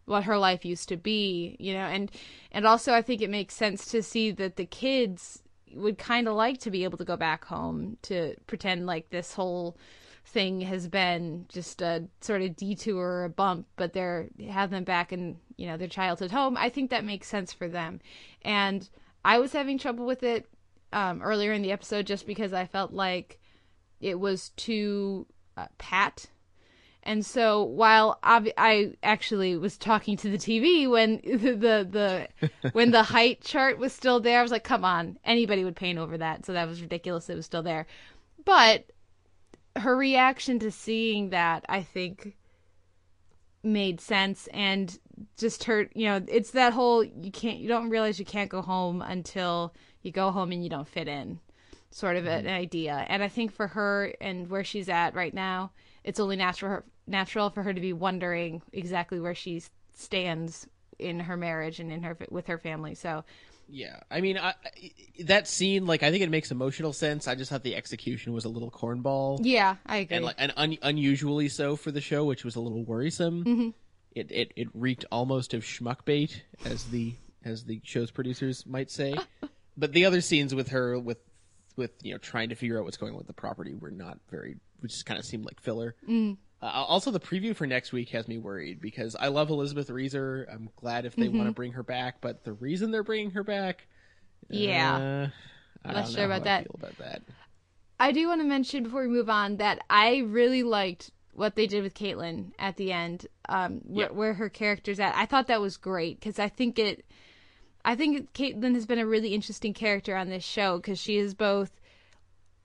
what her life used to be, you know, and and also I think it makes sense to see that the kids would kind of like to be able to go back home to pretend like this whole thing has been just a sort of detour or a bump, but they're have them back in you know their childhood home. I think that makes sense for them, and I was having trouble with it um, earlier in the episode just because I felt like it was too uh, pat and so while obvi- I actually was talking to the TV when (laughs) the the when the height chart was still there, I was like, "Come on, anybody would paint over that." So that was ridiculous. It was still there, but her reaction to seeing that, I think, made sense and just hurt You know, it's that whole you can't you don't realize you can't go home until you go home and you don't fit in, sort of an idea. And I think for her and where she's at right now, it's only natural natural for her to be wondering exactly where she stands in her marriage and in her with her family. So Yeah, I mean, I, I- that scene, like, I think it makes emotional sense. I just thought the execution was a little cornball, yeah, I agree. and like, and un- unusually so for the show, which was a little worrisome. Mm-hmm. It, it it reeked almost of schmuck bait, as the as the show's producers might say. (laughs) but the other scenes with her with with you know trying to figure out what's going on with the property were not very, which just kind of seemed like filler. Mm. Uh, also, the preview for next week has me worried because I love Elizabeth Reaser. I'm glad if they Mm-hmm. want to bring her back, but the reason they're bringing her back, yeah. uh, I Not don't sure know about how I that. feel about that. I do want to mention before we move on that I really liked what they did with Caitlyn at the end, um, where, Yeah. where her character's at. I thought that was great because I think it, I think Caitlyn has been a really interesting character on this show because she is both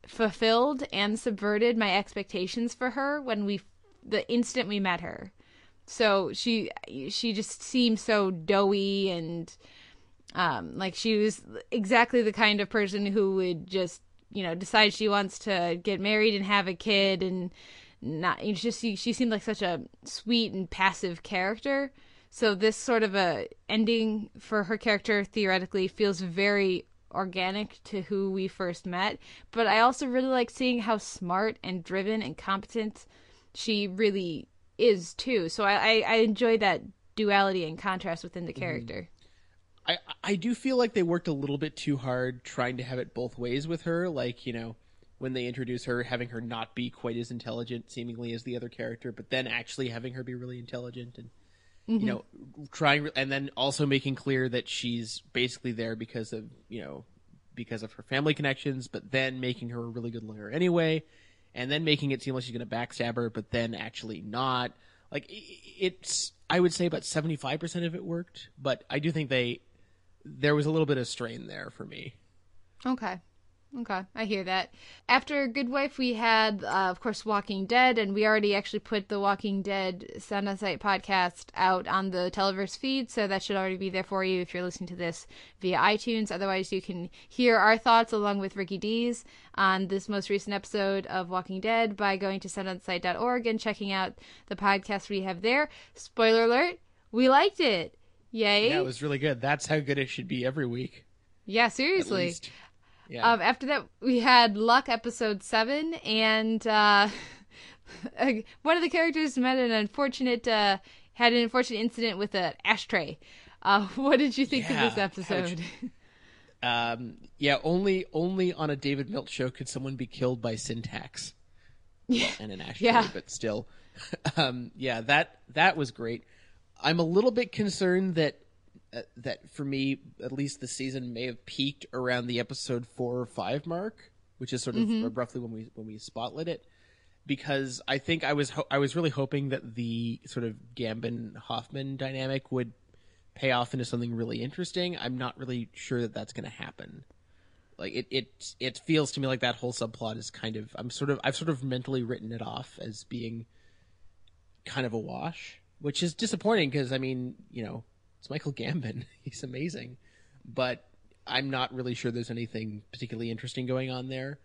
fulfilled and subverted my expectations for her when we, the instant we met her. So she she just seemed so doughy and um like she was exactly the kind of person who would just you know decide she wants to get married and have a kid and not it's just she, she seemed like such a sweet and passive character. So this sort of a ending for her character theoretically feels very organic to who we first met. But i also really like seeing how smart and driven and competent she really is too. So i i, I enjoy that duality and contrast within the mm-hmm. character. I I do feel like they worked a little bit too hard trying to have it both ways with her. Like you know, when they introduce her, having her not be quite as intelligent, seemingly as the other character, but then actually having her be really intelligent and you know trying, and then also making clear that she's basically there because of you know because of her family connections, but then making her a really good lawyer anyway, and then making it seem like she's going to backstab her, but then actually not. Like it's, I would say about seventy five percent of it worked, but I do think they there was a little bit of strain there for me. Okay. Okay, I hear that. After Good Wife, we had, uh, of course, Walking Dead, and we already actually put the Walking Dead Sight podcast out on the Televerse feed, so that should already be there for you if you're listening to this via iTunes. Otherwise, you can hear our thoughts along with Ricky D's on this most recent episode of Walking Dead by going to soundonsight.org and checking out the podcast we have there. Spoiler alert, we liked it. Yay. Yeah, it was really good. That's how good it should be every week. Yeah, seriously. Yeah. Um, after that, we had Luck episode seven, and uh, (laughs) one of the characters met an unfortunate, uh, had an unfortunate incident with an ashtray. Uh, (laughs) what did you think Yeah, of this episode? (laughs) Um, yeah, only only on a David Milch show could someone be killed by syntax. Well, and an ashtray, Yeah. but still, um, yeah, that that was great. I'm a little bit concerned that Uh, that for me, at least the season may have peaked around the episode four or five mark, which is sort of mm-hmm. roughly when we when we spotlit it. Because I think I was ho- I was really hoping that the sort of Gambon Hoffman dynamic would pay off into something really interesting. I'm not really sure that that's going to happen. Like it, it, it feels to me like that whole subplot is kind of. I'm sort of. I've sort of mentally written it off as being kind of a wash, which is disappointing because I mean, you know, it's Michael Gambon. (laughs) He's amazing, but I'm not really sure there's anything particularly interesting going on there.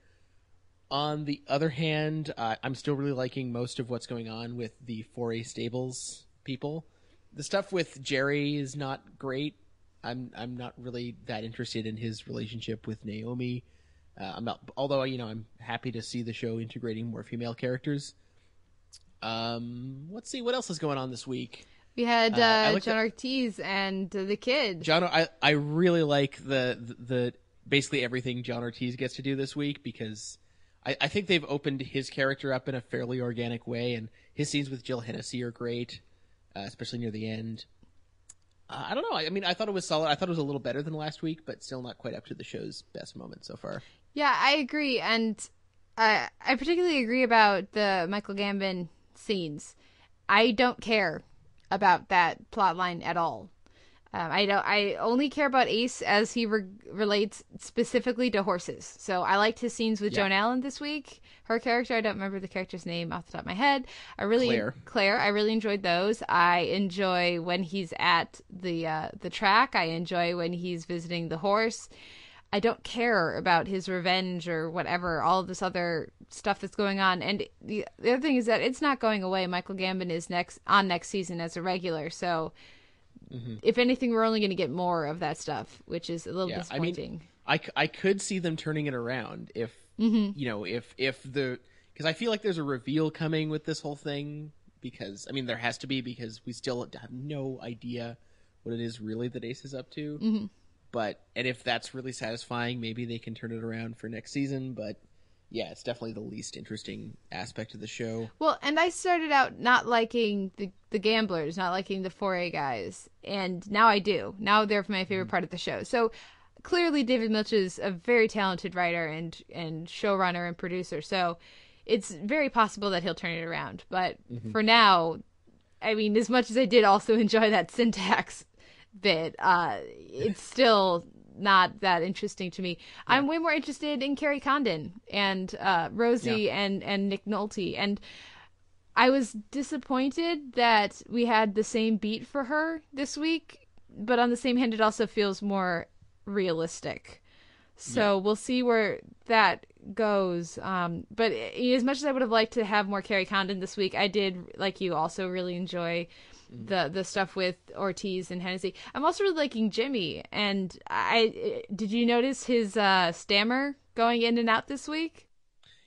On the other hand, uh, I'm still really liking most of what's going on with the 4A Stables people. The stuff with Jerry is not great. I'm I'm not really that interested in his relationship with Naomi. Uh, I'm not, although you know I'm happy to see the show integrating more female characters. Um, let's see what else is going on this week. We had Uh, uh, John Ortiz and uh, the kid. John, I I really like the, the the basically everything John Ortiz gets to do this week because I, I think they've opened his character up in a fairly organic way, and his scenes with Jill Hennessy are great, uh, especially near the end. Uh, I don't know. I, I mean, I thought it was solid. I thought it was a little better than last week, but still not quite up to the show's best moment so far. Yeah, I agree, and I I particularly agree about the Michael Gambon scenes. I don't care about that plot line at all. Um, I don't. I only care about Ace as he re- relates specifically to horses. So I liked his scenes with Yeah. Joan Allen this week. Her character, I don't remember the character's name off the top of my head. I really Claire. Claire. I really enjoyed those. I enjoy when he's at the uh, the track. I enjoy when he's visiting the horse. I don't care about his revenge or whatever, all this other stuff that's going on. And the, the other thing is that it's not going away. Michael Gambon is next on next season as a regular, so mm-hmm. if anything, we're only going to get more of that stuff, which is a little Yeah, I mean, disappointing. I, I could see them turning it around if mm-hmm. you know if if the because I feel like there's a reveal coming with this whole thing because I mean there has to be because we still have no idea what it is really that Ace is up to. Mm-hmm. But and if that's really satisfying, maybe they can turn it around for next season. But yeah, it's definitely the least interesting aspect of the show. Well, and I started out not liking the the gamblers, not liking the 4A guys, and now I do. Now they're my favorite mm-hmm. part of the show. So clearly, David Milch is a very talented writer and and showrunner and producer. So it's very possible that he'll turn it around. But mm-hmm. for now, I mean, as much as I did also (laughs) enjoy that syntax bit, uh, it's still not that interesting to me. I'm way more interested in Kerry Condon and uh, Rosie and and Nick Nolte, and I was disappointed that we had the same beat for her this week, but on the same hand, it also feels more realistic. So we'll see where that goes. Um, but as much as I would have liked to have more Kerry Condon this week, I did, like you, also really enjoy the the stuff with Ortiz and Hennessy. I'm also really liking Jimmy. And I did you notice his uh, stammer going in and out this week?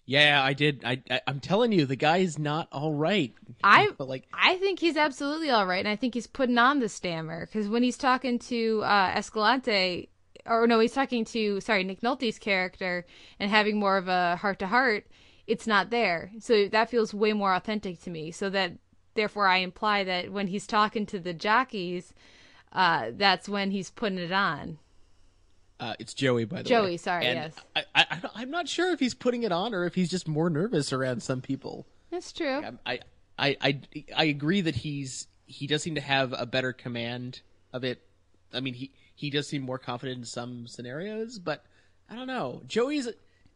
Yeah, I did. I, I I'm telling you, the guy is not all right. I but like I think he's absolutely all right, and I think he's putting on the stammer because when he's talking to uh, Escalante, or no, he's talking to sorry Nick Nolte's character and having more of a heart to heart, it's not there. So that feels way more authentic to me. So that therefore I imply that when he's talking to the jockeys, uh, that's when he's putting it on. Uh, it's Joey, by the way. Joey, sorry, And yes. I, I, I'm not sure if he's putting it on or if he's just more nervous around some people. That's true. I, I, I, I agree that he's he does seem to have a better command of it. I mean, he he does seem more confident in some scenarios, but I don't know. Joey's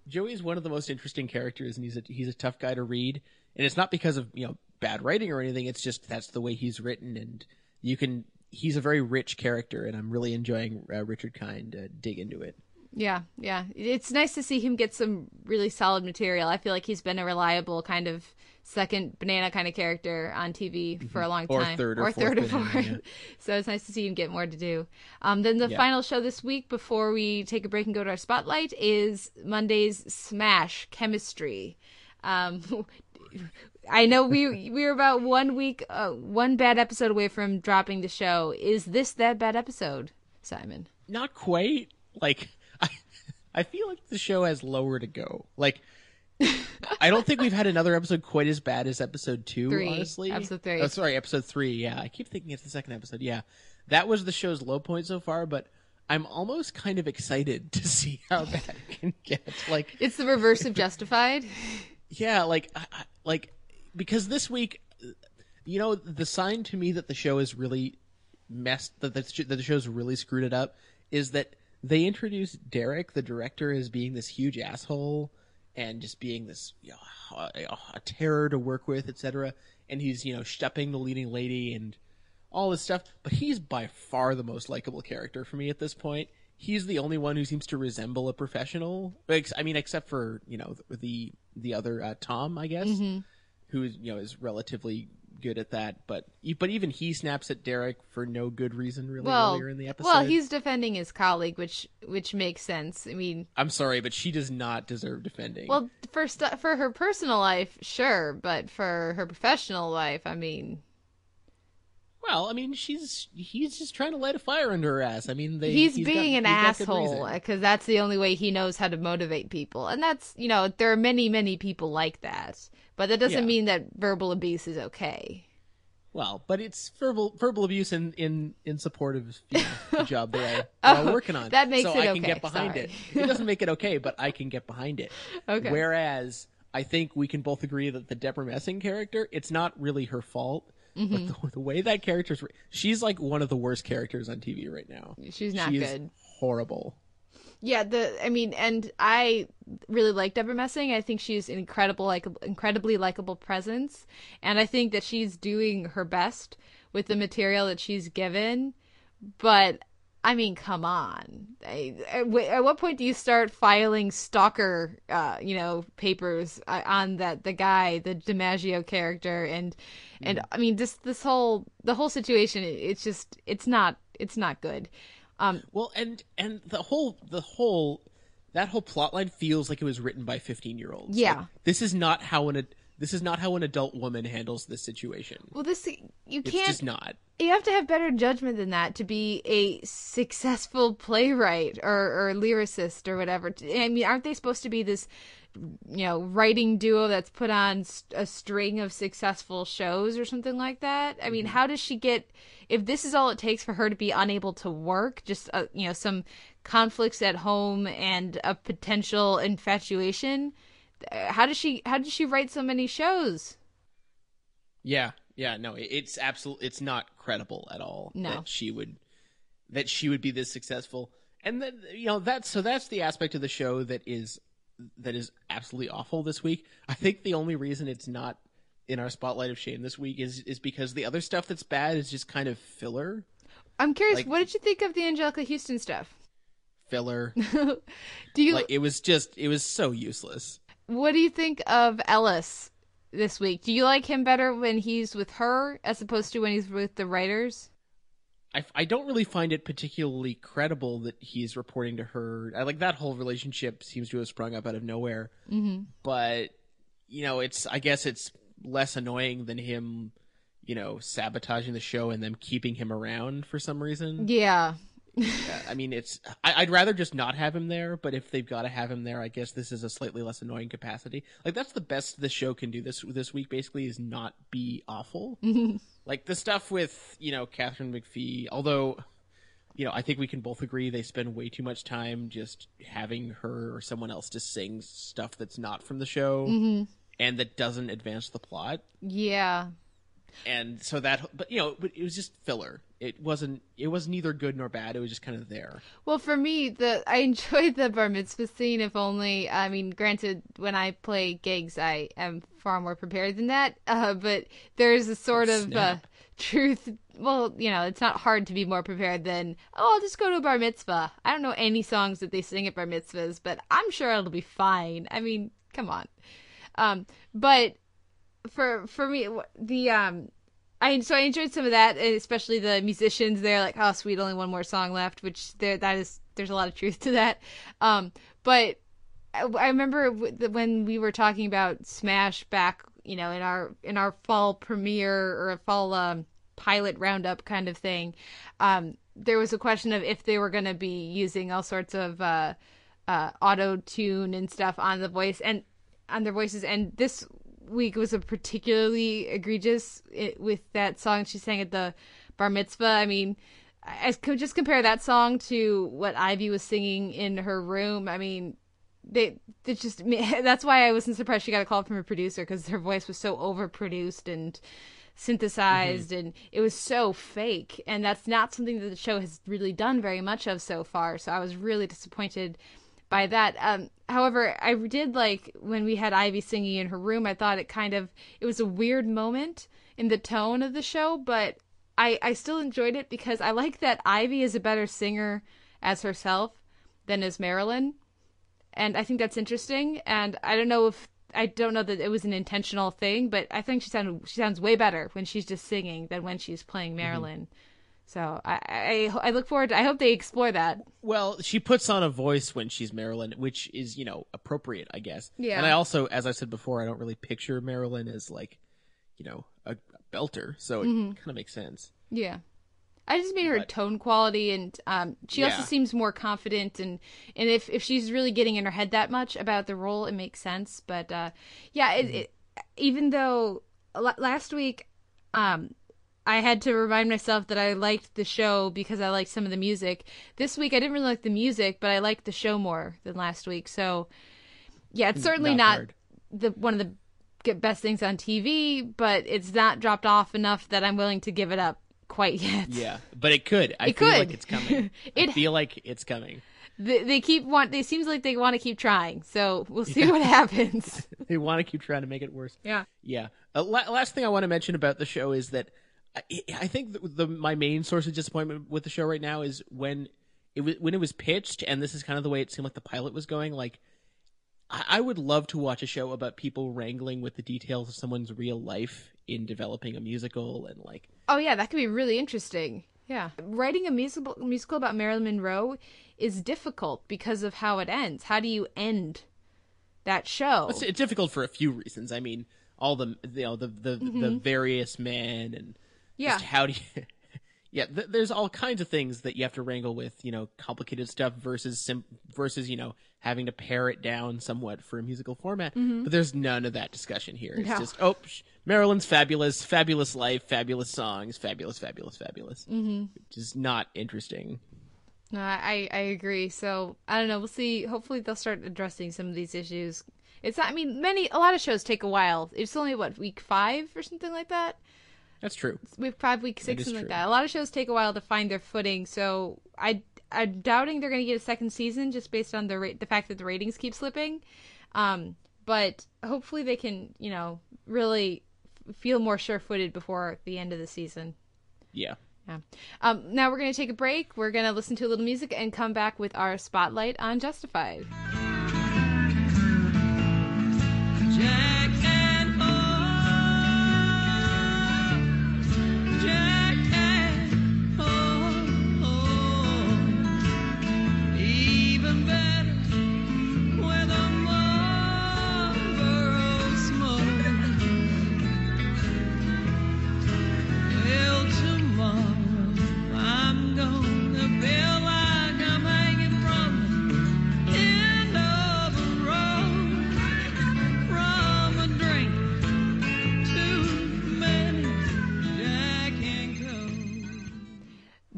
Joey's one of the most interesting characters, and he's a he's a tough guy to read. And it's not because of you know bad writing or anything. It's just that's the way he's written, and you can. He's a very rich character, and I'm really enjoying uh, Richard Kind to dig into it. Yeah, yeah. It's nice to see him get some really solid material. I feel like he's been a reliable kind of second banana kind of character on TV for a long Or time. third or fourth third or banana, fourth. yeah. (laughs) so it's nice to see him get more to do. Um, then the Yeah. final show this week before we take a break and go to our spotlight is Monday's Smash Chemistry. Um, (laughs) I know we we (laughs) were about one week, uh, one bad episode away from dropping the show. Is this that bad episode, Simon? not quite like I feel like the show has lower to go. Like, I don't think we've had another episode quite as bad as episode two. Three. honestly, Episode three. Oh, sorry, episode three. Yeah, I keep thinking it's the second episode. Yeah, that was the show's low point so far. But I'm almost kind of excited (laughs) to see how bad it can get. Like, It's the reverse of Justified. yeah, like, I- I- like because this week, you know, the sign to me that the show is really messed that the, that the show's really screwed it up is that they introduced Derek, the director, as being this huge asshole and just being this you know, a, terror to work with, etc. And he's you know stepping the leading lady and all this stuff. But he's by far the most likable character for me at this point. He's the only one who seems to resemble a professional. I mean, except for you know the the other uh, Tom, I guess, who you know is relatively good at that. But but even he snaps at Derek for no good reason really Well, earlier in the episode. well, he's defending his colleague, which which makes sense. I mean, I'm sorry, but she does not deserve defending. well, for stu- for her personal life, sure, but for her professional life, I mean, Well, I mean, she's he's just trying to light a fire under her ass. I mean, they, he's, got- being an he's got asshole because that's the only way he knows how to motivate people, and that's you know there are many many people like that, but that doesn't Yeah. mean that verbal abuse is okay. Well, but it's verbal verbal abuse in in in support of you know, the (laughs) job that I, that I'm working on. Oh, that makes so it I can okay, get behind sorry. it. It doesn't (laughs) make it okay, but I can get behind it. Okay. Whereas I think we can both agree that the Debra Messing character, it's not really her fault. Mm-hmm. But the, the way that character's, she's like one of the worst characters on TV right now. She's not She good. horrible. Yeah, the I mean, and I really like Debra Messing. I think she's an incredible, like incredibly likable presence, and I think that she's doing her best with the material that she's given. But I mean, come on. I, at at what point do you start filing stalker, uh, you know, papers uh, on that the guy, the DiMaggio character, and and I mean, just this whole the whole situation. It's just it's not it's not good. Um, Well, and and the whole the whole that whole plotline feels like it was written by 15 year olds. Yeah. this is not how an this is not how an adult woman handles this situation. well, this you can't. It's just not. you have to have better judgment than that to be a successful (laughs) playwright or, or lyricist or whatever. I mean, aren't they supposed to be this, you know, writing duo that's put on a string of successful shows or something like that? I mean, how does she get? If this is all it takes for her to be unable to work, just uh, you know, some conflicts at home and a potential infatuation. How does she? How does she write so many shows? Yeah, yeah, no, it's absolutely it's not credible at all No. that she would that she would be this successful. And then you know that's so that's the aspect of the show that is that is absolutely awful this week. I think the only reason it's not in our spotlight of shame this week is is because the other stuff that's bad is just kind of filler, I'm curious. Like- what did you think of the Anjelica Huston stuff? filler. (laughs) Do you like it was just it was so useless. What do you think of Ellis this week? Do you like him better when he's with her as opposed to when he's with the writers? I, I don't really find it particularly credible that he's reporting to her. I like that whole relationship seems to have sprung up out of nowhere. Mm-hmm. But you know, it's I guess it's less annoying than him, you know, sabotaging the show and them keeping him around for some reason. Yeah. I mean, it's I, I'd rather just not have him there. But if they've got to have him there, I guess this is a slightly less annoying capacity. Like that's the best the show can do this this week. Basically, is not be awful. (laughs) like the stuff with you know Katharine McPhee. Although, you know, I think we can both agree they spend way too much time just having her or someone else to sing stuff that's not from the show mm-hmm. And that doesn't advance the plot. Yeah. And so that, but you know, but it was just filler. It wasn't. It was neither good nor bad. It was just kind of there. Well, for me, the I (laughs) enjoyed the bar mitzvah scene. If only, I mean, granted, when I play gigs, I am far more prepared than that. (laughs) Uh, but there's a sort of uh, truth. Well, you know, it's not hard to be more prepared than oh, I'll just go to a bar mitzvah. I don't know any songs that they sing at bar mitzvahs, but I'm sure it'll be fine. I mean, come on. Um, but for for me the um I so I enjoyed some of that, and especially the musicians there. Like, oh, sweet, only one more song left. Which there, that is, there's a lot of truth to that. Um, but I, I remember when we were talking about Smash back, you know, in our in our fall premiere or a fall um, pilot roundup kind of thing. Um, there was a question of if they were going to be using all sorts of uh, uh, auto tune and stuff on the voice and on their voices. And this week was a particularly egregious it, with that song she sang at the bar mitzvah. I mean, I could just compare that song to what Ivy was singing in her room. I mean, they it's just (laughs) that's why I wasn't surprised she got a call from her producer because her voice was so overproduced and synthesized Mm-hmm. and it was so fake and that's not something that the show has really done very much of so far so i was really disappointed by that um however i did like when we had ivy singing in her room i thought it kind of it was a weird moment in the tone of the show but i i still enjoyed it because i like that ivy is a better singer as herself than as marilyn and I think that's interesting. And I don't know if I don't know that it was an intentional thing, but I think she sounds she sounds way better when she's just singing than when she's playing mm-hmm. Marilyn. So I, I I look forward. To, I hope they explore that. Well, she puts on a voice when she's Marilyn, which is you know appropriate, I guess. Yeah. And I also, as I said before, I don't really picture Marilyn as like, you know, a, a belter, so it Mm-hmm. kind of makes sense. Yeah. I just mean her But- tone quality, and um, she also seems more confident, and and if if she's really getting in her head that much about the role, it makes sense. But uh, yeah, it, Mm-hmm. it, even though last week, um, I had to remind myself that I liked the show because I liked some of the music. This week, I didn't really like the music, but I liked the show more than last week. So yeah, it's certainly Not not, the one of the best things on TV, but it's not dropped off enough that I'm willing to give it up quite (laughs) yet. Yeah, but it could. I It feel could. like it's coming. (laughs) It- I feel like it's coming. they, they keep want. It seems like they want to keep trying. So we'll see what (laughs) happens. They want to keep trying to make it worse. Yeah. Yeah. Uh, la- last thing I want to mention about the show is that I, I think the, the my main source of disappointment with the show right now is when it was when it was pitched, and this is kind of the way it seemed like the pilot was going. Like, I, I would love to watch a show about people wrangling with the details of someone's real life in developing a musical, and like, Oh yeah, that could be really interesting. Yeah, writing a musical musical about Marilyn Monroe is difficult because of how it ends. How do you end that show? it's, it's difficult for a few reasons. I mean, all the you know the the, the mm-hmm. various men and Yeah. just how do you (laughs) yeah th- there's all kinds of things that you have to wrangle with you know complicated stuff versus sim- versus you know having to pare it down somewhat for a musical format but there's none of that discussion here it's No. just oh sh- marilyn's fabulous fabulous life fabulous songs fabulous fabulous fabulous mm-hmm. which is not interesting No, I I agree. So I don't know. We'll see. Hopefully they'll start addressing some of these issues. It's not. I mean, many a lot of shows take a while. It's only what week five or something like that. That's true Week five, week six, is something like that. A lot of shows take a while to find their footing. So I I'm doubting they're going to get a second season just based on the rate the fact that the ratings keep slipping. Um, but hopefully they can you know really f- feel more sure-footed before the end of the season. yeah Yeah. Um, now we're going to take a break. We're going to listen to a little music and come back with our spotlight on Justified.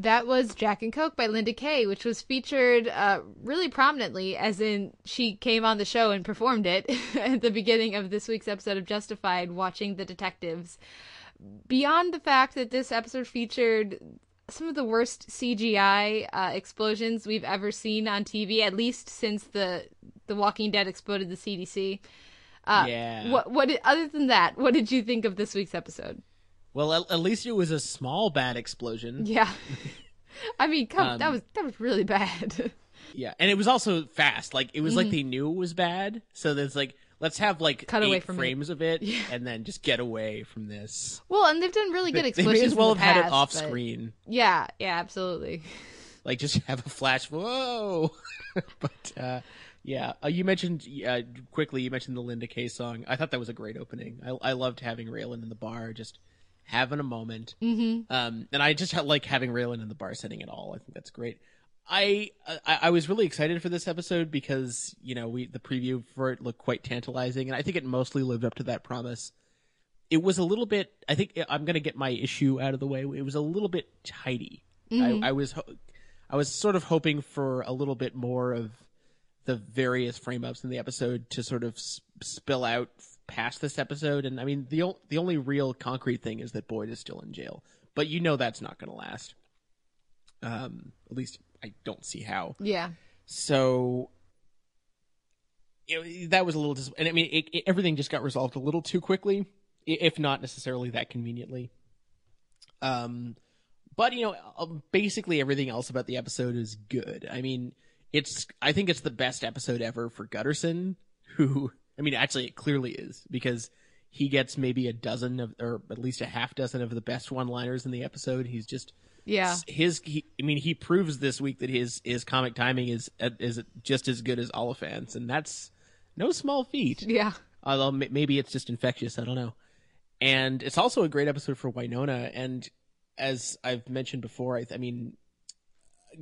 That was Jack and Coke by Linda Kay, which was featured uh, really prominently, as in she came on the show and performed it (laughs) at the beginning of this week's episode of Justified, watching the detectives. Beyond the fact that this episode featured some of the worst CGI uh, explosions we've ever seen on TV, at least since the The Walking Dead exploded the CDC. Uh, Yeah. What? What? Other than that, what did you think of this week's episode? Well at, at least it was a small bad explosion Yeah. (laughs) I mean, come, that Um, was that was really bad. (laughs) Yeah, and it was also fast. Like it was like Mm-hmm. they knew it was bad, so there's like let's have like Cut eight away from it. frames of it, (laughs) and then just get away from this. well, and they've done really good explosions. They may as well have the had it off screen. Yeah, yeah, absolutely. Like just have a flash. Whoa! but uh, yeah, uh, you mentioned uh, quickly. You mentioned the Linda Kay song. I thought that was a great opening. I, I loved having Raylan in the bar, just having a moment. Mm-hmm. Um, and I just like having Raylan in the bar setting at all. I think that's great. I, I I was really excited for this episode because you know we the preview for it looked quite tantalizing, and I think it mostly lived up to that promise. It was a little bit. I think I'm going to get my issue out of the way. It was a little bit tidy. I, I was ho- I was sort of hoping for a little bit more of the various frame ups in the episode to sort of s- spill out past this episode. And I mean, the o- the only real concrete thing is that Boyd is still in jail, but you know that's not going to last. Um, at least I don't see how. Yeah. So you know, that was a little dis- and I mean it, it, everything just got resolved a little too quickly, if not necessarily that conveniently. Um, but you know, uh, basically everything else about the episode is good. I mean, it's I think it's the best episode ever for Gutterson, who I mean, actually it clearly is because he gets maybe a dozen of or at least a half dozen of the best one-liners in the episode. He's just Yeah. his he, I mean he proves this week that his his comic timing is uh, is just as good as Olyphant's and that's no small feat. Yeah. Although maybe it's just infectious, I don't know. And it's also a great episode for Winona and as I've mentioned before, I, I mean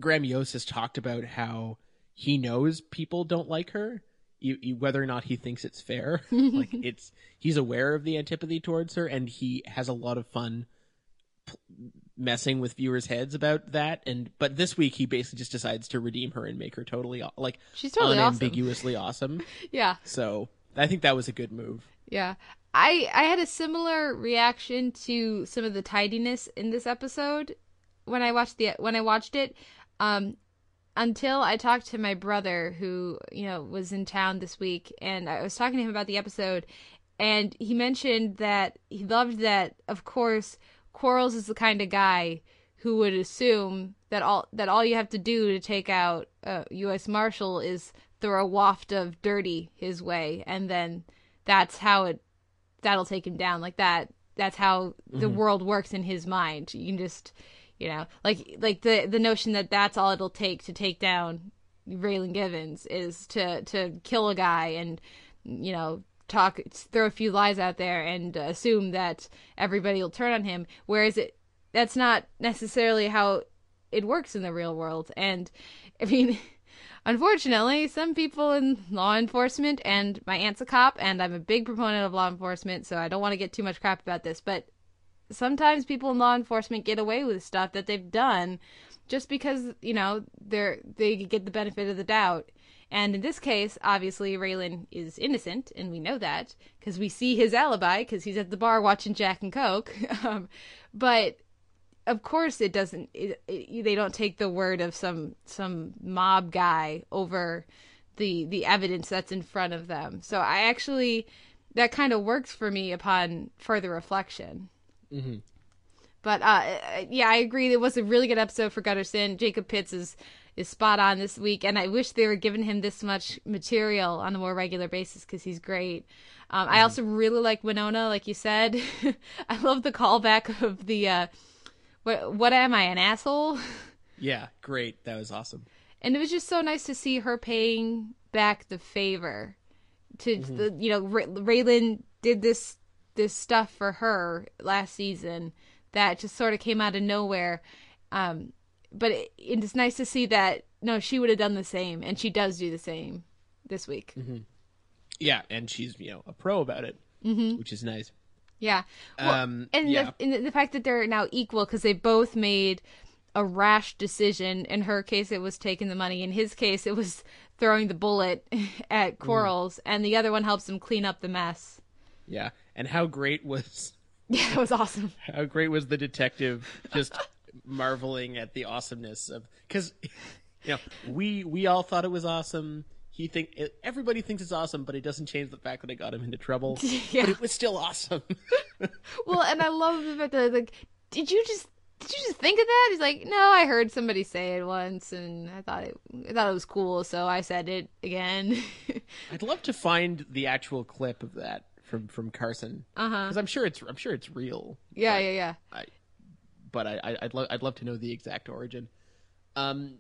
Graham Yost has talked about how he knows people don't like her, you, you, whether or not he thinks it's fair. (laughs) like it's he's aware of the antipathy towards her, and he has a lot of fun p- messing with viewers' heads about that. And but this week he basically just decides to redeem her and make her totally like She's totally awesome. unambiguously awesome. (laughs) Yeah. So I think that was a good move. Yeah. I I had a similar reaction to some of the tidiness in this episode when I watched the when I watched it um until I talked to my brother who, you know, was in town this week and I was talking to him about the episode and he mentioned that he loved that of course Quarles is the kind of guy who would assume that all that all you have to do to take out a U.S. Marshal is throw a waft of dirty his way, and then that's how it that'll take him down. Like that. That's how the mm-hmm. world works in his mind. You can just, you know, like like the the notion that that's all it'll take to take down Raylan Givens is to to kill a guy and you know talk throw a few lies out there and assume that everybody will turn on him. Whereas it that's not necessarily how it works in the real world. And i mean (laughs) unfortunately some people in law enforcement and my aunt's a cop and i'm a big proponent of law enforcement so i don't want to get too much crap about this but sometimes people in law enforcement get away with stuff that they've done just because you know they're they get the benefit of the doubt. And in this case obviously raylan is innocent and we know that because we see his alibi because he's at the bar watching jack and coke. (laughs) Um, but of course it doesn't it, it, they don't take the word of some some mob guy over the the evidence that's in front of them. So i actually that kind of works for me upon further reflection Mm-hmm. but uh, yeah, I agree. It was a really good episode for Gutterson. Jacob Pitts is is spot on this week, and I wish they were giving him this much material on a more regular basis because he's great. Um, I also really like Winona, like you said. (laughs) I love the callback of the uh, what what am I an asshole? Yeah, great. That was awesome. and it was just so nice to see her paying back the favor to the you know Ray- Raylan did this this stuff for her last season that just sort of came out of nowhere um but it, it's nice to see that no she would have done the same and she does do the same this week Yeah, and she's you know a pro about it, mm-hmm. which is nice. Yeah. Well, Um, and yeah. the, and the fact that they're now equal because they both made a rash decision. In her case, it was taking the money. In his case, it was throwing the bullet (laughs) at Quarles, and the other one helps him clean up the mess. Yeah, and how great was (laughs) Yeah, it was awesome. how great was the detective just (laughs) marveling at the awesomeness of because you know we we all thought it was awesome. He think everybody thinks it's awesome, but it doesn't change the fact that it got him into trouble. (laughs) Yeah. But it was still awesome. Well, and I love the fact that like, did you just did you just think of that? He's like, no, I heard somebody say it once, and I thought it I thought it was cool, so I said it again. I'd love to find the actual clip of that from from Carson uh huh. because I'm sure it's I'm sure it's real. Yeah, yeah, yeah. I, but I, I I'd love I'd love to know the exact origin. Um,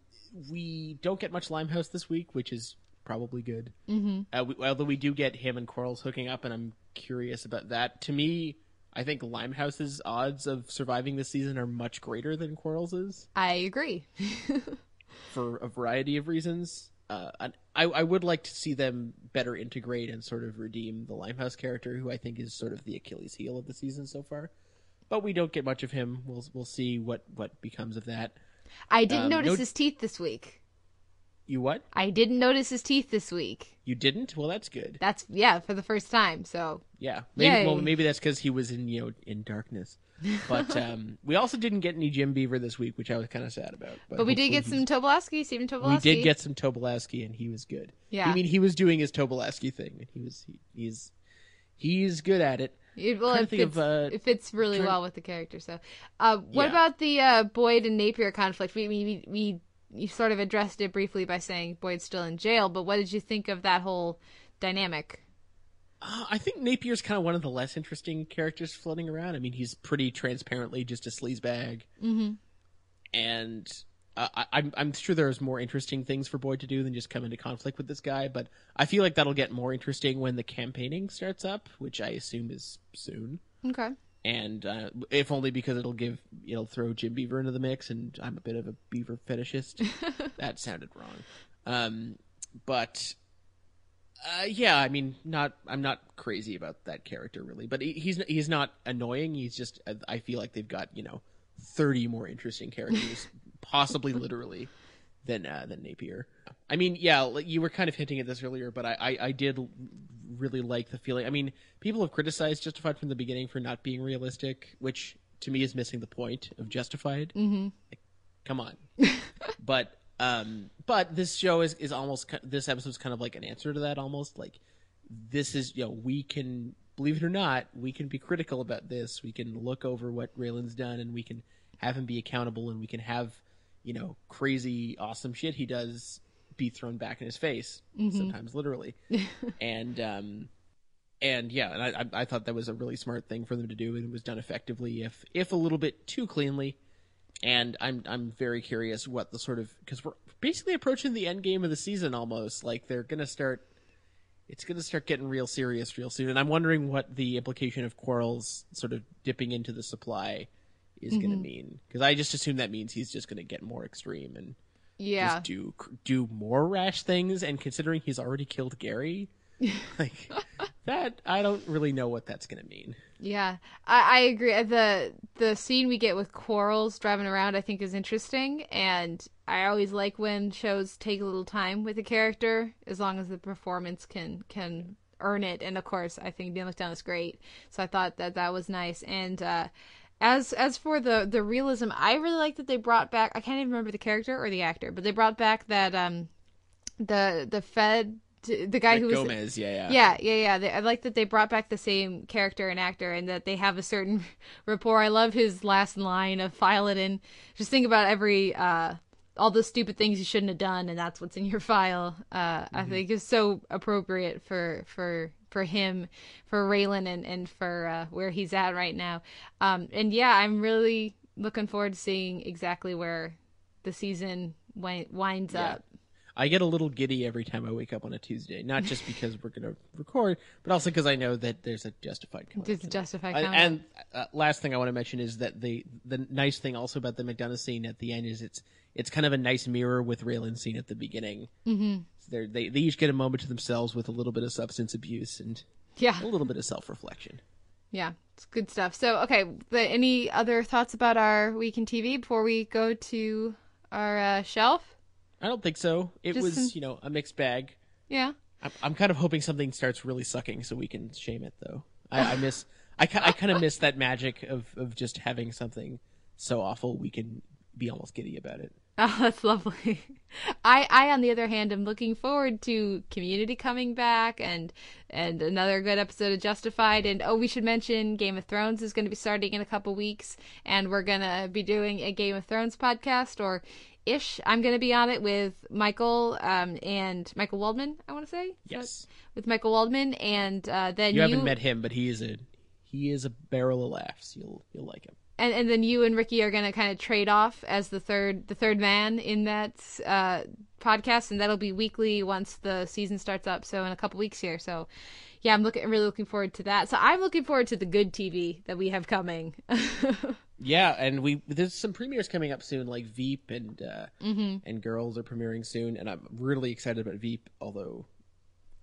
we don't get much Limehouse this week, which is probably good. Mm-hmm. Uh, we, although we do get him and Quarles hooking up, and I'm curious about that. To me, I think Limehouse's odds of surviving this season are much greater than Quarles's. I agree. (laughs) for a variety of reasons. Uh, I, I would like to see them better integrate and sort of redeem the Limehouse character, who I think is sort of the Achilles heel of the season so far. But we don't get much of him. We'll we'll see what what becomes of that. I didn't Um, notice no- his teeth this week. You what? I didn't notice his teeth this week. You didn't? Well, that's good. That's yeah, for the first time. So Yeah, maybe. Yay. Well, maybe that's because he was in you know in darkness. (laughs) But um, we also didn't get any Jim Beaver this week, which I was kind of sad about. but we did get some Tobolowsky, Stephen Tobolowsky. We did get some Tobolowsky, and he was good. Yeah. I mean, he was doing his Tobolowsky thing, and he was he, he's he's good at it. It, well, it fits, of, uh, it fits really trying- well with the character. So, uh, what Yeah. about the uh, Boyd and Napier conflict? We, we we we you sort of addressed it briefly by saying Boyd's still in jail, but what did you think of that whole dynamic? Uh, I think Napier's kind of one of the less interesting characters floating around. I mean, he's pretty transparently just a sleazebag, Mm-hmm. and uh, I, I'm I'm sure there's more interesting things for Boyd to do than just come into conflict with this guy. But I feel like that'll get more interesting when the campaigning starts up, which I assume is soon. Okay. and uh, if only because it'll give it'll throw Jim Beaver into the mix, and I'm a bit of a beaver fetishist. (laughs) that sounded wrong, um, but uh, yeah, I mean, not I'm not crazy about that character really, but he, he's he's not annoying. He's just I feel like they've got you know thirty more interesting characters, (laughs) possibly literally. Than uh, than Napier. I mean, yeah, you were kind of hinting at this earlier, but I, I, I did really like the feeling. I mean, people have criticized Justified from the beginning for not being realistic, which to me is missing the point of Justified. Mm-hmm. Like, Come on, (laughs) but um, but this show is is almost this episode's kind of like an answer to that. Almost like this is you know we can believe it or not we can be critical about this. We can look over what Raylan's done, and we can have him be accountable, and we can have you know crazy awesome shit he does be thrown back in his face sometimes literally (laughs) and um and yeah and I i thought that was a really smart thing for them to do and it was done effectively if if a little bit too cleanly and i'm i'm very curious what the sort of because we're basically approaching the end game of the season almost. Like they're gonna start it's gonna start getting real serious real soon. And i'm wondering what the implication of Quarles sort of dipping into the supply is gonna mm-hmm. mean. Because i just assume that means he's just gonna get more extreme and Yeah. just do do more rash things. And considering he's already killed Gary (laughs) like that I don't really know what that's going to mean. Yeah, I, I agree. Uh, the The scene we get with Quarles driving around, I think, is interesting, and I always like when shows take a little time with a character, as long as the performance can can earn it. And of course, I think Dan McDonough is great, so I thought that that was nice. And uh, as as for the the realism, I really like that they brought back. I can't even remember the character or the actor, but they brought back that um the the Fed the guy Rick who was Gomez, yeah, yeah. yeah, yeah, yeah. They, I like that they brought back the same character and actor, and that they have a certain (laughs) rapport. I love his last line of "file it in." Just think about every uh, all the stupid things you shouldn't have done, and that's what's in your file. Uh, I think is so appropriate for for for him, for Raylan, and and for uh, where he's at right now. Um, and yeah, I'm really looking forward to seeing exactly where the season wi- winds Yeah. up. I get a little giddy every time I wake up on a Tuesday, not just (laughs) because we're going to record, but also because I know that there's a justified coming. Just to justify. And, comment. and uh, last thing I want to mention is that the the nice thing also about the McDonough scene at the end is it's it's kind of a nice mirror with Raylan's scene at the beginning. Mm-hmm. They they each get a moment to themselves with a little bit of substance abuse and yeah, a little bit of self reflection. Yeah, it's good stuff. So, okay, the, any other thoughts about our week in TV before we go to our uh, shelf? I don't think so. It Just was some- you know a mixed bag. Yeah. I'm, I'm kind of hoping something starts really sucking so we can shame it though. I, I miss I, I kind of miss that magic of of just having something so awful we can be almost giddy about it. (laughs) Oh, that's lovely. I, I, on the other hand, am looking forward to Community coming back and and another good episode of Justified. And oh, we should mention Game of Thrones is going to be starting in a couple weeks, and we're gonna be doing a Game of Thrones podcast or ish. I'm gonna be on it with Michael um and Michael Waldman. I want to say Yes. with Michael Waldman, and uh, then You haven't met him, but he is a he is a barrel of laughs. You'll you'll like him. and and then you and Ricky are gonna kind of trade off as the third the third man in that uh, podcast, and that'll be weekly once the season starts up. So in a couple weeks here. So yeah, I'm looking really looking forward to that. So I'm looking forward to the good TV that we have coming. (laughs) Yeah, and we there's some premieres coming up soon, like Veep and uh, Mm-hmm. and Girls are premiering soon, and I'm really excited about Veep. Although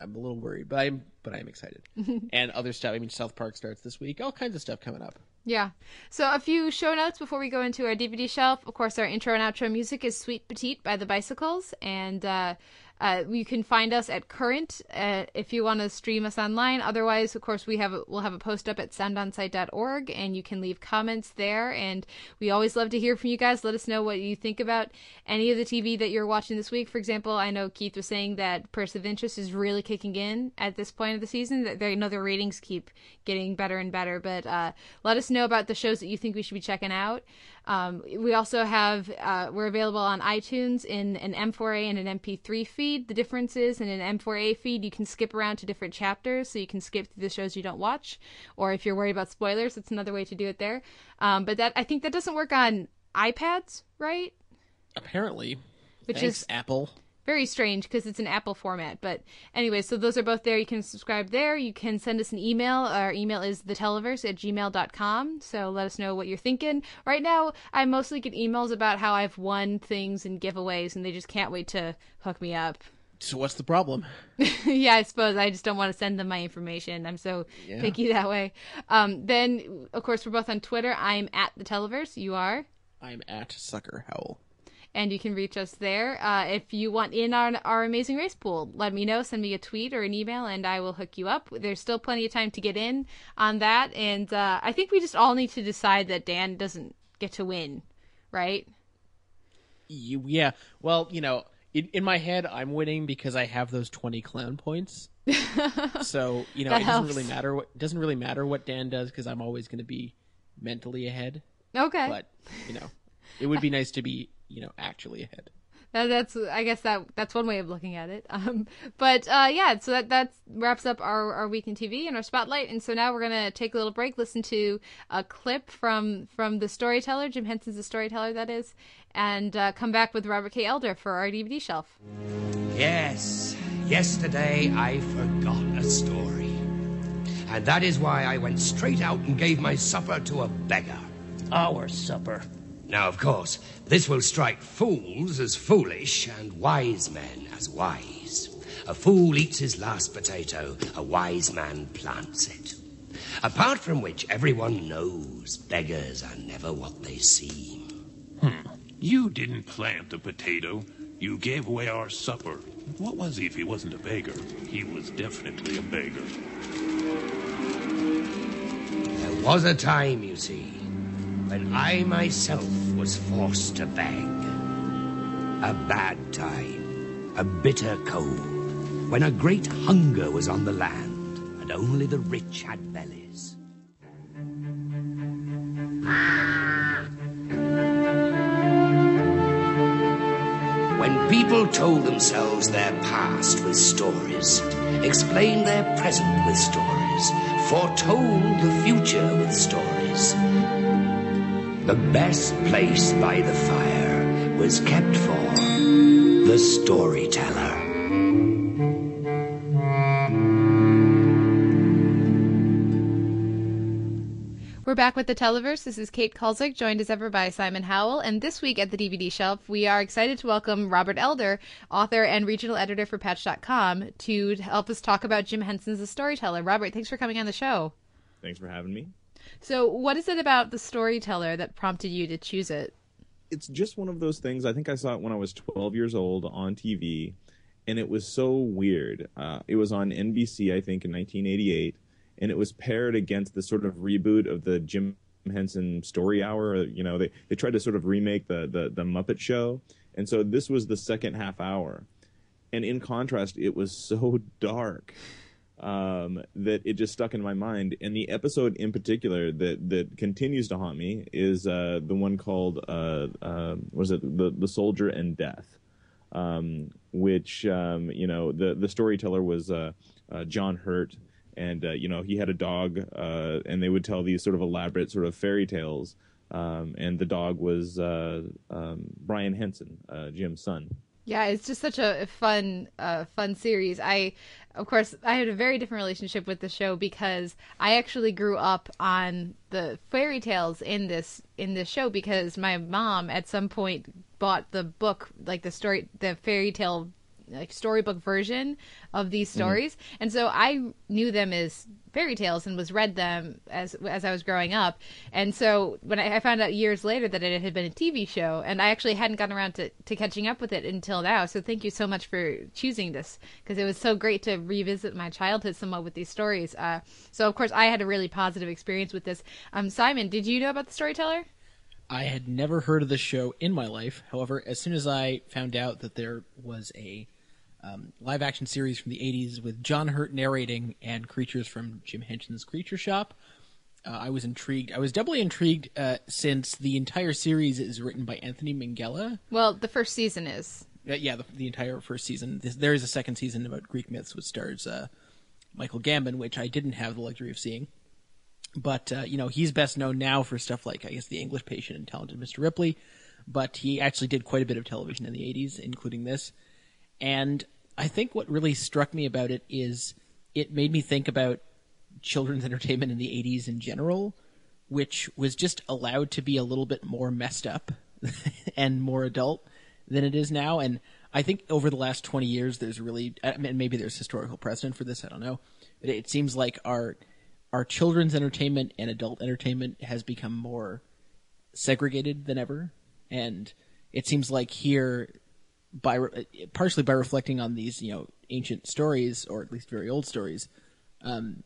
I'm a little worried, but I'm but I'm excited. (laughs) and other stuff. I mean, South Park starts this week. All kinds of stuff coming up. Yeah. So a few show notes before we go into our DVD shelf. Of course, our intro and outro music is "Sweet Petite" by the Bicycles, and uh, uh, you can find us at Current uh, if you want to stream us online. Otherwise, of course, we have we'll have a post up at soundonsight.org, and you can leave comments there. And we always love to hear from you guys. Let us know what you think about any of the TV that you're watching this week. For example, I know Keith was saying that Person of Interest is really kicking in at this point of the season. That they know their ratings keep getting better and better. But uh, let us know about the shows that you think we should be checking out. Um, we also have uh, we're available on iTunes in an M4A and an MP3 feed. The difference is in an M4A feed you can skip around to different chapters, so you can skip through the shows you don't watch, or if you're worried about spoilers, it's another way to do it there. Um, but that I think that doesn't work on iPads, right? Apparently, Which Thanks, is Apple. Very strange because it's an Apple format. But anyway, so those are both there. You can subscribe there. You can send us an email. Our email is theteleverse at gmail.com. So let us know what you're thinking. Right now, I mostly get emails about how I've won things and giveaways, and they just can't wait to hook me up. So what's the problem? (laughs) yeah, I suppose I just don't want to send them my information. I'm so picky that way. Um, then, of course, we're both on Twitter. I'm at the Televerse. You are. I'm at Sucker Howl. And you can reach us there. Uh, if you want in on our amazing race pool, let me know. Send me a tweet or an email, and I will hook you up. There's still plenty of time to get in on that, and uh, I think we just all need to decide that Dan doesn't get to win, right? You, yeah. Well, you know, in, in my head, I'm winning because I have those 20 clown points. (laughs) so you know, it doesn't helps. really matter what doesn't really matter what Dan does because I'm always going to be mentally ahead. Okay, But you know, it would be nice to be you know actually ahead. That- that's I guess that that's one way of looking at it. (laughs) Um, but uh, yeah, so that that wraps up our, our week in TV and our spotlight. And so now we're gonna take a little break, listen to a clip from from the storyteller, Jim Henson's the storyteller, that is, and uh, come back with Robert K. Elder for our DVD shelf. Yes, yesterday I forgot a story. And that is why I went straight out and gave my supper to a beggar. Our supper. Now, of course, this will strike fools as foolish and wise men as wise. A fool eats his last potato, a wise man plants it. Apart from which, everyone knows beggars are never what they seem. Hmm. You didn't plant a potato. You gave away our supper. What was he if he wasn't a beggar? He was definitely a beggar. There was a time, you see, I myself was forced to beg. A bad time, a bitter cold, when a great hunger was on the land, and only the rich had bellies. When people told themselves their past with stories, explained their present with stories, foretold the future with stories, the best place by the fire was kept for the storyteller. We're back with the Televerse. This is Kate Kulzick, joined as ever by Simon Howell. And this week at the DVD shelf, we are excited to welcome Robert Elder, author and regional editor for Patch.com, to help us talk about Jim Henson's The Storyteller. Robert, thanks for coming on the show. Thanks for having me. So, what is it about The Storyteller that prompted you to choose it? It's just one of those things. I think I saw it when I was 12 years old on TV, and it was so weird. Uh, it was on NBC, I think, in 1988, and it was paired against the sort of reboot of the Jim Henson Story Hour. You know, they, they tried to sort of remake the, the, the Muppet Show, and so this was the second half hour. And in contrast, it was so dark um, that it just stuck in my mind. And the episode in particular that that continues to haunt me is uh, the one called uh, uh, was it the the soldier and death, um, which um, you know the the storyteller was uh, uh, John Hurt. And uh, you know he had a dog, and they would tell these sort of elaborate sort of fairy tales. Um, and the dog was um, Brian Henson, Jim's son Yeah, it's just such a fun, uh, fun series. I, of course, I had a very different relationship with the show because I actually grew up on the fairy tales in this in this show because my mom at some point bought the book, like the story, the fairy tale like storybook version of these stories, mm. and so I knew them as fairy tales and was read them as as I was growing up. And so when I, I, found out years later that it had been a TV show, and I actually hadn't gotten around to, to catching up with it until now. So thank you so much for choosing this because it was so great to revisit my childhood somewhat with these stories. Uh, so of course I had a really positive experience with this. Um, Simon, did you know about the Storyteller? I had never heard of the show in my life. However, as soon as I found out that there was a um, live action series from the 80s with John Hurt narrating and creatures from Jim Henson's Creature Shop. Uh, I was intrigued. I was doubly intrigued uh, since the entire series is written by Anthony Minghella. Well, the first season is. Uh, yeah, the, the, entire first season. This, there is a second season about Greek myths, which stars uh, Michael Gambon, which I didn't have the luxury of seeing. But uh, you know, he's best known now for stuff like I guess The English Patient and Talented Mr. Ripley. But he actually did quite a bit of television in the '80s, including this. And I think what really struck me about it is it made me think about children's (laughs) entertainment in the 80s in general, which was just allowed to be a little bit more messed up (laughs) and more adult than it is now. And I think over the last 20 years, there's really, I mean, maybe there's historical precedent for this, I don't know. But it seems like our, our children's entertainment and adult entertainment has become more segregated than ever. And it seems like here by partially by reflecting on these you know ancient stories or at least very old stories, um,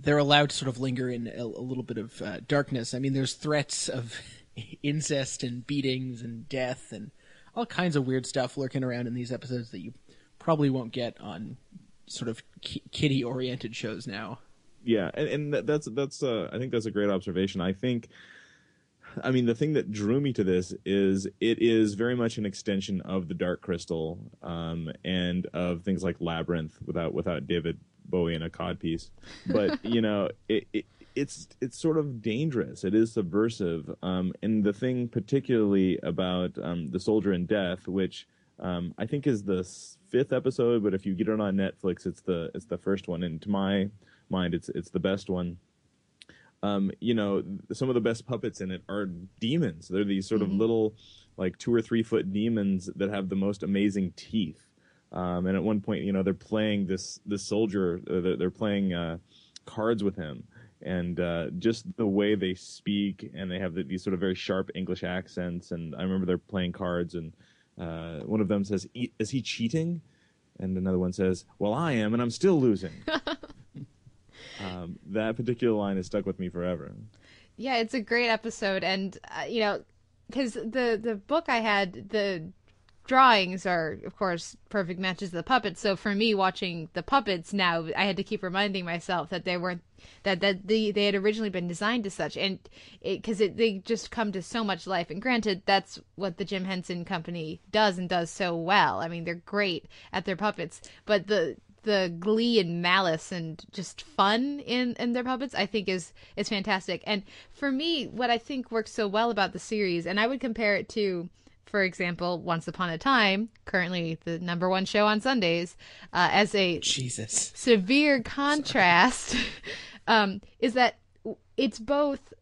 they're allowed to sort of linger in a, a little bit of uh, darkness. I mean, there's threats of (laughs) incest and beatings and death and all kinds of weird stuff lurking around in these episodes that you probably won't get on sort of kitty-oriented shows now. Yeah, and, and that's that's uh, I think that's a great observation. I think I mean, the thing that drew me to this is it is very much an extension of the Dark Crystal um, and of things like Labyrinth without without David Bowie in a codpiece. But (laughs) you know, it, it, it's it's sort of dangerous. It is subversive. Um, and the thing particularly about um, the Soldier in Death, which um, I think is the fifth episode, but if you get it on Netflix, it's the it's the first one. And to my mind, it's it's the best one um, you know, some of the best puppets in it are demons. They're these sort mm-hmm. of little, like two or three foot demons that have the most amazing teeth. Um, and at one point, you know, they're playing this this soldier. Uh, they're, they're, playing uh, cards with him, and uh, just the way they speak, and they have the, these sort of very sharp English accents. And I remember they're playing cards, and uh, one of them says, "Is he cheating?" And another one says, "Well, I am, and I'm still losing." (laughs) um, that particular line has stuck with me forever. Yeah, it's a great episode, and uh, you know, because the the book I had the drawings are of course perfect matches of the puppets. So for me watching the puppets now i had to keep reminding myself that they weren't that that the, they had originally been designed as such. And because they just come to so much life. And granted that's what the jim henson company does and does so well. I mean they're great at their puppets. But the the glee and malice and just fun in in their puppets i think is is fantastic. And for me what i think works so well about the series and i would compare it to for example once upon a time currently the number one show on sundays uh, as a jesus. severe contrast (laughs) um, is that it's both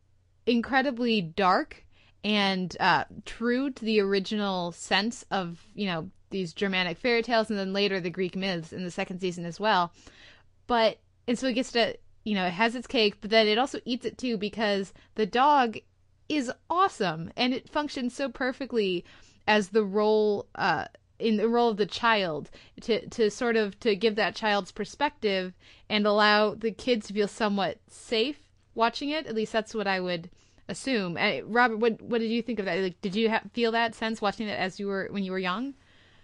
incredibly dark and uh, true to the original sense of you know these Germanic fairy tales and then later the Greek myths in the second season as well. But and so it gets to you know, it has its cake, but then it also eats it too because the dog is awesome and it functions so perfectly as the role uh in the role of the child to to sort of to give that child's perspective and allow the kids to feel somewhat safe watching it. At least that's what I would assume. Uh, Robert, what what did you think of that? Like, did you ha- feel that sense watching it as you were when you were young?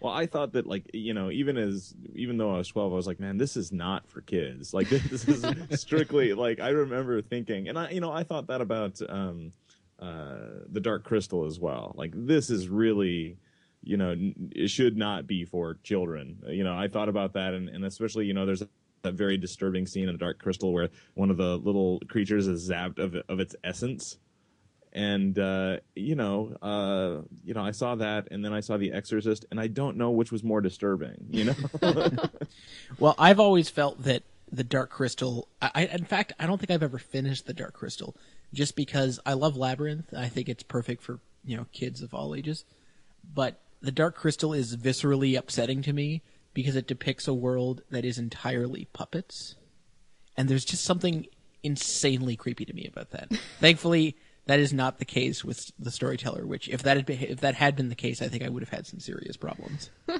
Well, I thought that like you know even as even though I was 12, I was like, man, this is not for kids. Like (laughs) this is strictly like I remember thinking, and I you know I thought that about um, uh, the Dark Crystal as well. Like this is really you know it should not be for children. You know I thought about that, and, and especially you know there's a very disturbing scene in the Dark Crystal where one of the little creatures is zapped of of its essence and uh, you know, uh, you know, I saw that, and then I saw The Exorcist, and I don't know which was more disturbing. You know. (laughs) well, I've always felt that the Dark Crystal. I, I, in fact, I don't think I've ever finished the Dark Crystal, just because I love Labyrinth. I think it's perfect for you know kids of all ages, but the Dark Crystal is viscerally upsetting to me because it depicts a world that is entirely puppets, and there's just something insanely creepy to me about that. (laughs) Thankfully, that is not the case with the storyteller. Which, if that had been, if that had been the case, I think I would have had some serious problems. (laughs)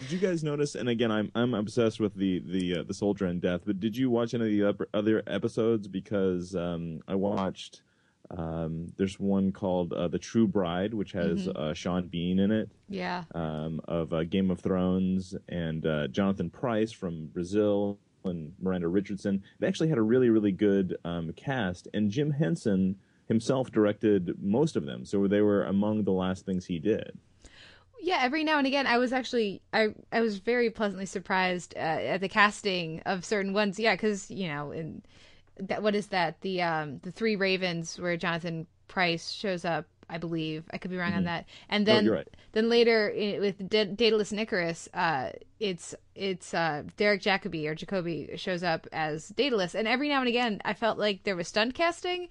Did you guys notice? And again, I'm I'm obsessed with the the uh, the soldier and death. But did you watch any of the other episodes? Because um, I watched. Um, there's one called uh, The True Bride, which has Mhm. uh, Sean Bean in it. Yeah. Um, of uh, Game of Thrones and uh, Jonathan Pryce from Brazil and Miranda Richardson. They actually had a really really good um, cast, and Jim Henson himself directed most of them, so they were among the last things he did. Yeah, every now and again, I was actually I I was very pleasantly surprised uh, at the casting of certain ones. Yeah, because you know, in that what is that the um the Three Ravens where Jonathan Pryce shows up. I believe I could be wrong on Mhm. that. And then you're right. then later i with Da- Daedalus and Icarus, uh, it's it's uh, Derek Jacobi or Jacoby shows up as Daedalus, and every now and again, I felt like there was stunt casting,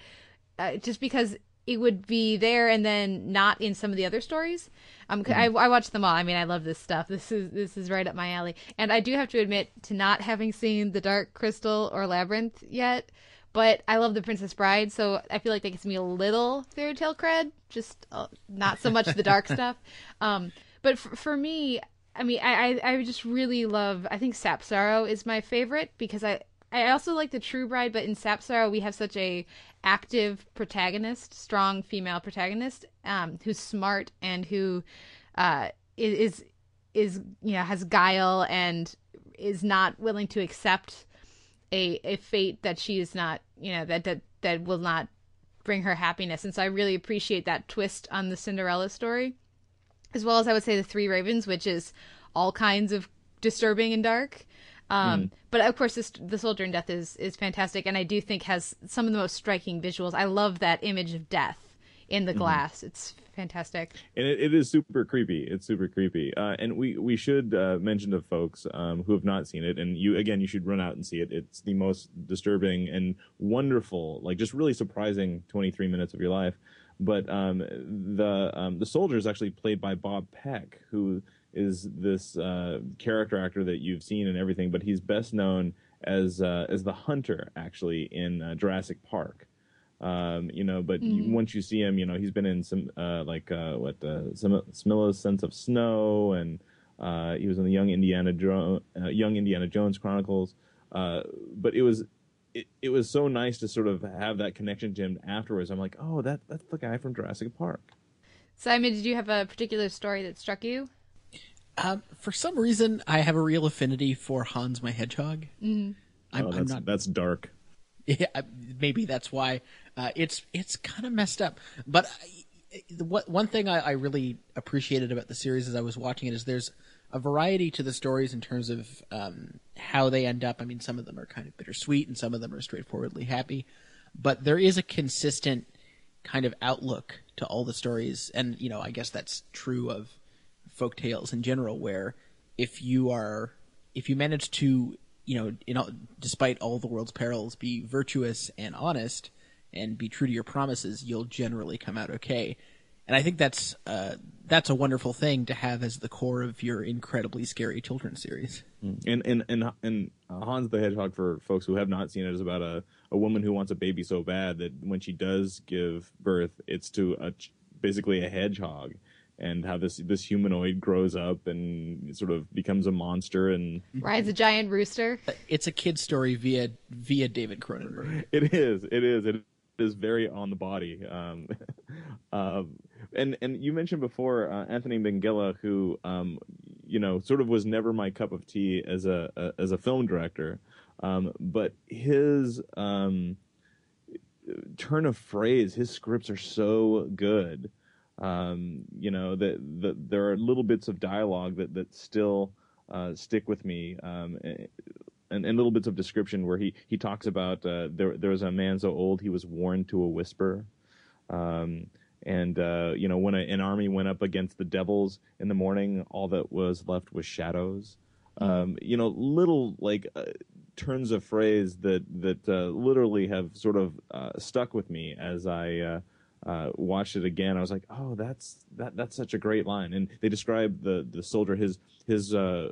uh, just because it would be there and then not in some of the other stories. Um, 'cause I, I watched them all. I mean, I love this stuff. This is this is right up my alley. And I do have to admit to not having seen the Dark Crystal or Labyrinth yet, but I love the Princess Bride, so I feel like that gives me a little fairy tale cred, just uh, not so much the dark (laughs) stuff. Um, but for, for me, I mean, I, I I just really love. I think Sap Sorrow is my favorite because I I also like the True Bride, but in Sap Sorrow we have such a active protagonist, strong female protagonist, um, who's smart and who uh, is is you know has guile and is not willing to accept a a fate that she is not you know that that that will not bring her happiness. And so I really appreciate that twist on the Cinderella story, as well as I would say the Three Ravens, which is all kinds of disturbing and dark. Um, Mm. But of course, this, the Soldier in Death is is fantastic, and I do think has some of the most striking visuals. I love that image of death in the Mhm. glass. It's fantastic. and it, it is super creepy. It's super creepy. Uh, and we we should uh, mention to folks um, who have not seen it, and you again, you should run out and see it. It's the most disturbing and wonderful, like just really surprising 23 minutes of your life. But um, the um, the soldier is actually played by Bob Peck, who is this uh, character actor that you've seen and everything, but he's best known as uh, as the hunter actually in uh, Jurassic Park. Um, you know, but you, Mhm. once you see him, you know he's been in some uh, like uh, what uh, some Smilla's Sense of Snow, and uh, he was in the Young Indiana jo- uh, Young Indiana Jones Chronicles. Uh, but it was it, it was so nice to sort of have that connection to him afterwards. I'm like, oh, that that's the guy from Jurassic Park. Simon, did you have a particular story that struck you? Um, for some reason, I have a real affinity for Hans my Hedgehog. Mm. I'm, oh, I'm that's not. that's dark. Yeah, maybe that's why. Uh, it's it's kind of messed up. But I, the, what, one thing I, I really appreciated about the series as I was watching it is there's a variety to the stories in terms of um, how they end up. I mean, some of them are kind of bittersweet, and some of them are straightforwardly happy. But there is a consistent kind of outlook to all the stories, and you know, I guess that's true of folk tales in general. Where if you are, if you manage to, you know, in all, despite all the world's perils, be virtuous and honest, and be true to your promises, you'll generally come out okay. And I think that's uh, that's a wonderful thing to have as the core of your incredibly scary children's series. And and and and uh, Hans the Hedgehog for folks who have not seen it is about a a woman who wants a baby so bad that when she does give birth, it's to a basically a hedgehog, and how this this humanoid grows up and sort of becomes a monster and Rides a giant rooster. It's a kid story via via David Cronenberg. It is. It is. It is very on the body. Um, (laughs) um, and and you mentioned before uh, Anthony Minghella, who um, you know sort of was never my cup of tea as a, a as a film director, um, but his um, turn of phrase, his scripts are so good. Um, you know that the, there are little bits of dialogue that that still uh, stick with me. Um, and, and little bits of description where he, he talks about uh, there there was a man so old he was worn to a whisper. Um, and uh, you know, when a, an army went up against the devils in the morning, all that was left was shadows. Um, you know, little like uh, turns of phrase that that uh, literally have sort of uh, stuck with me as I uh, watched it again. I was like, oh, that's that that's such a great line. And they describe the the soldier his his uh,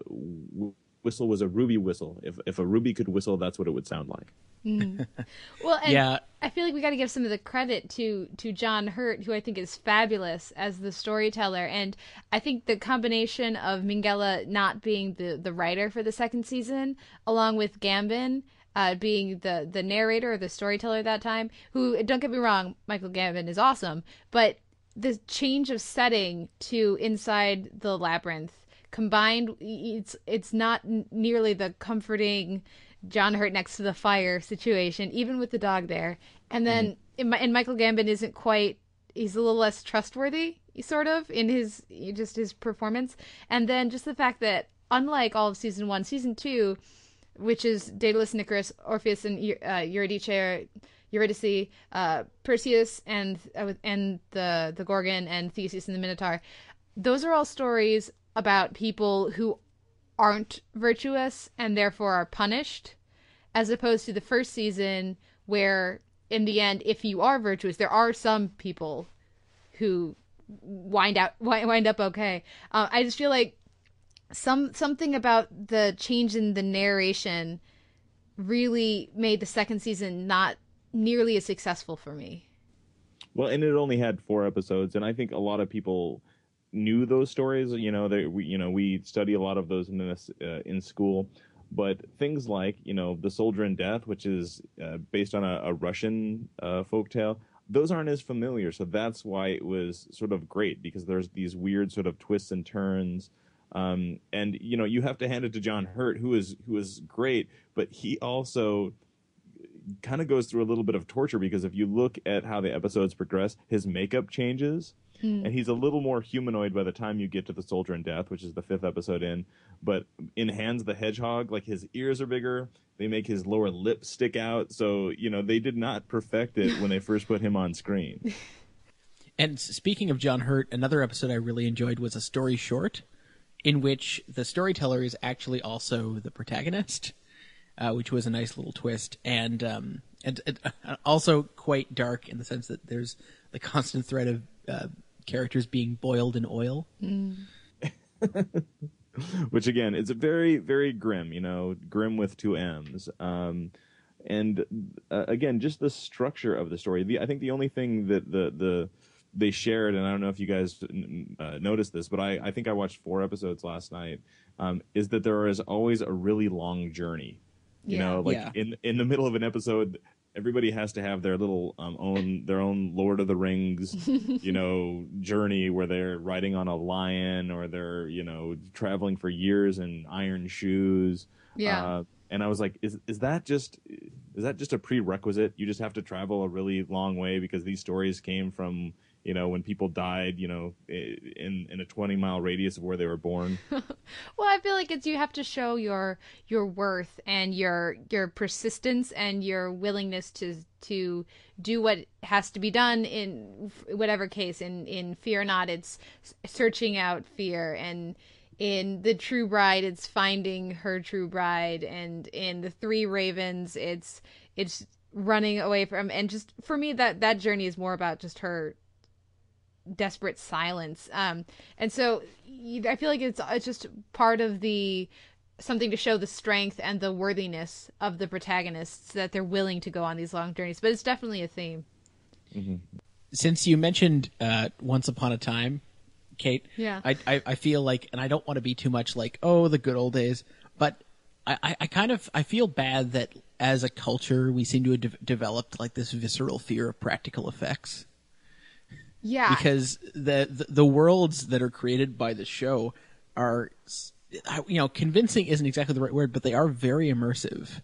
whistle was a ruby whistle. If if a ruby could whistle, that's what it would sound like. Mm. (laughs) Well, and Yeah. I feel like we got to give some of the credit to to John Hurt, who I think is fabulous as the storyteller, and I think the combination of Minghella not being the the writer for the second season, along with Gambon. Uh, being the the narrator or the storyteller at that time, who don't get me wrong, Michael Gambon is awesome, but the change of setting to inside the labyrinth combined, it's it's not n- nearly the comforting John Hurt next to the fire situation, even with the dog there. And then and, Mi- and Michael Gambon isn't quite he's a little less trustworthy, sort of, in his just his performance. And then just the fact that unlike all of season one, season two, which is Daedalus, Nicarus, Orpheus, and uh, Eurydice, Eurydice, uh, Perseus, and uh, and the the Gorgon, and Theseus and the Minotaur. Those are all stories about people who aren't virtuous and therefore are punished, as opposed to the first season where, in the end, if you are virtuous, there are some people who wind out wi- wind up okay. Uh, I just feel like some something about the change in the narration really made the second season not nearly as successful for me. Well, and it only had four episodes, and I think a lot of people knew those stories. You know, they, we you know we study a lot of those in this uh, in school, but things like you know the Soldier in Death, which is uh, based on a, a Russian uh, folktale, those aren't as familiar. So that's why it was sort of great because there's these weird sort of twists and turns. Um, and you know you have to hand it to John Hurt, who is who is great, but he also kind of goes through a little bit of torture because if you look at how the episodes progress, his makeup changes. Hmm. And he's a little more humanoid by the time you get to the Soldier in Death, which is the fifth episode in. But in Hans the Hedgehog, like his ears are bigger. They make his lower lip stick out. So, you know, they did not perfect it when they (laughs) first put him on screen. (laughs) And speaking of John Hurt, another episode I really enjoyed was a story short, in which the storyteller is actually also the protagonist, uh, which was a nice little twist, and um, and, and uh, also quite dark in the sense that there's the constant threat of uh, characters being boiled in oil. (laughs) which again is very very grim you know grim with two m's. Um and uh, again just the structure of the story. The, i think the only thing that the the they shared and i don't know if you guys uh, noticed this but i i think i watched four episodes last night um is that there is always a really long journey you Yeah. know like Yeah. in in the middle of an episode everybody has to have their little um, own their own Lord of the Rings, (laughs) you know, journey where they're riding on a lion or they're you know traveling for years in iron shoes. Yeah. Uh, and I was like, is is that just is that just a prerequisite? You just have to travel a really long way because these stories came from you know when people died, you know, in in a twenty mile radius of where they were born. (laughs) Well, I feel like it's you have to show your your worth and your your persistence and your willingness to to do what has to be done in whatever case. In in Fear Not, it's searching out fear, and in The True Bride, it's finding her true bride, and in The Three Ravens, it's it's running away from and just for me that that journey is more about just her desperate silence. Um, and so I feel like it's it's just part of the something to show the strength and the worthiness of the protagonists that they're willing to go on these long journeys. But it's definitely a theme. Since you mentioned uh, Once Upon a Time, Kate, Yeah. I, I I feel like, and I don't want to be too much like, oh, the good old days, but I, I, I kind of I feel bad that as a culture we seem to have de- developed like this visceral fear of practical effects. Yeah. because the, the the worlds that are created by the show are you know convincing isn't exactly the right word but they are very immersive.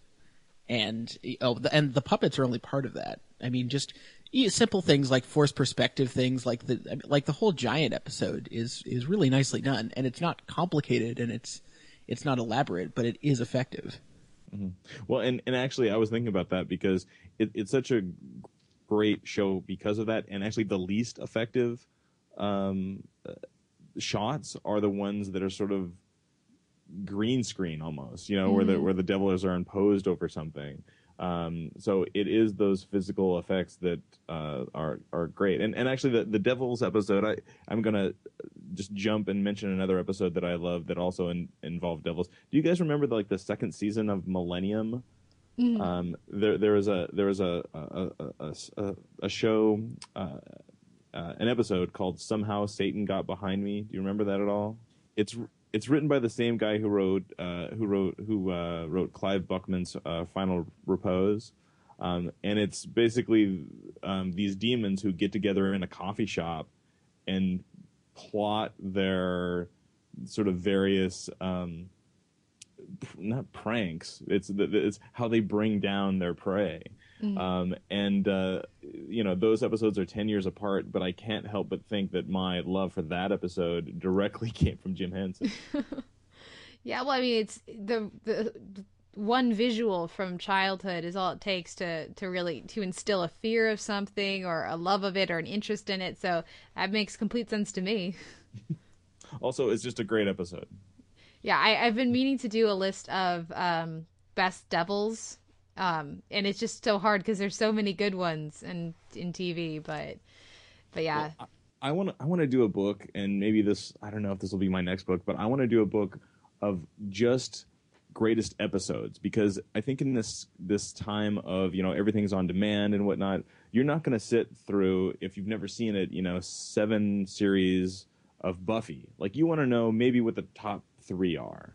And oh the, and the puppets are only part of that. I mean just e- simple things like forced perspective things like the like the whole giant episode is is really nicely done. And it's not complicated and it's it's not elaborate but it is effective. Mm-hmm. Well, and, and actually, I was thinking about that because it, it's such a great show because of that. And actually, the least effective um, uh, shots are the ones that are sort of green screen almost, you know, where the where the devils are imposed over something. Um, so it is those physical effects that uh, are are great. And and actually, the the devils episode, I I'm gonna just jump and mention another episode that I love that also in, involved devils. Do you guys remember the, like the second season of Millennium? Mhm. Um, there there was a there was a a a, a, a show. Uh, uh, an episode called "Somehow Satan Got Behind Me." Do you remember that at all? It's it's written by the same guy who wrote uh, who wrote who uh, wrote Clyde Bruckman's uh, Final Repose, um, and it's basically um, these demons who get together in a coffee shop and plot their sort of various um, not pranks. It's it's how they bring down their prey. Mhm. Um, and uh, you know those episodes are ten years apart, but I can't help but think that my love for that episode directly (laughs) came from Jim Henson. (laughs) Yeah, well, I mean, it's the the one visual from childhood is all it takes to to really to instill a fear of something or a love of it or an interest in it. So that makes complete sense to me. (laughs) also, it's just a great episode. Yeah, I, I've been meaning to do a list of um, best devils, um, and it's just so hard because there's so many good ones in in TV. But but yeah, I want to I want to do a book, and maybe this I don't know if this will be my next book, but I want to do a book of just greatest episodes because I think in this this time of you know everything's on demand and whatnot, you're not going to sit through if you've never seen it, you know, seven series of Buffy. Like you want to know maybe what the top three are,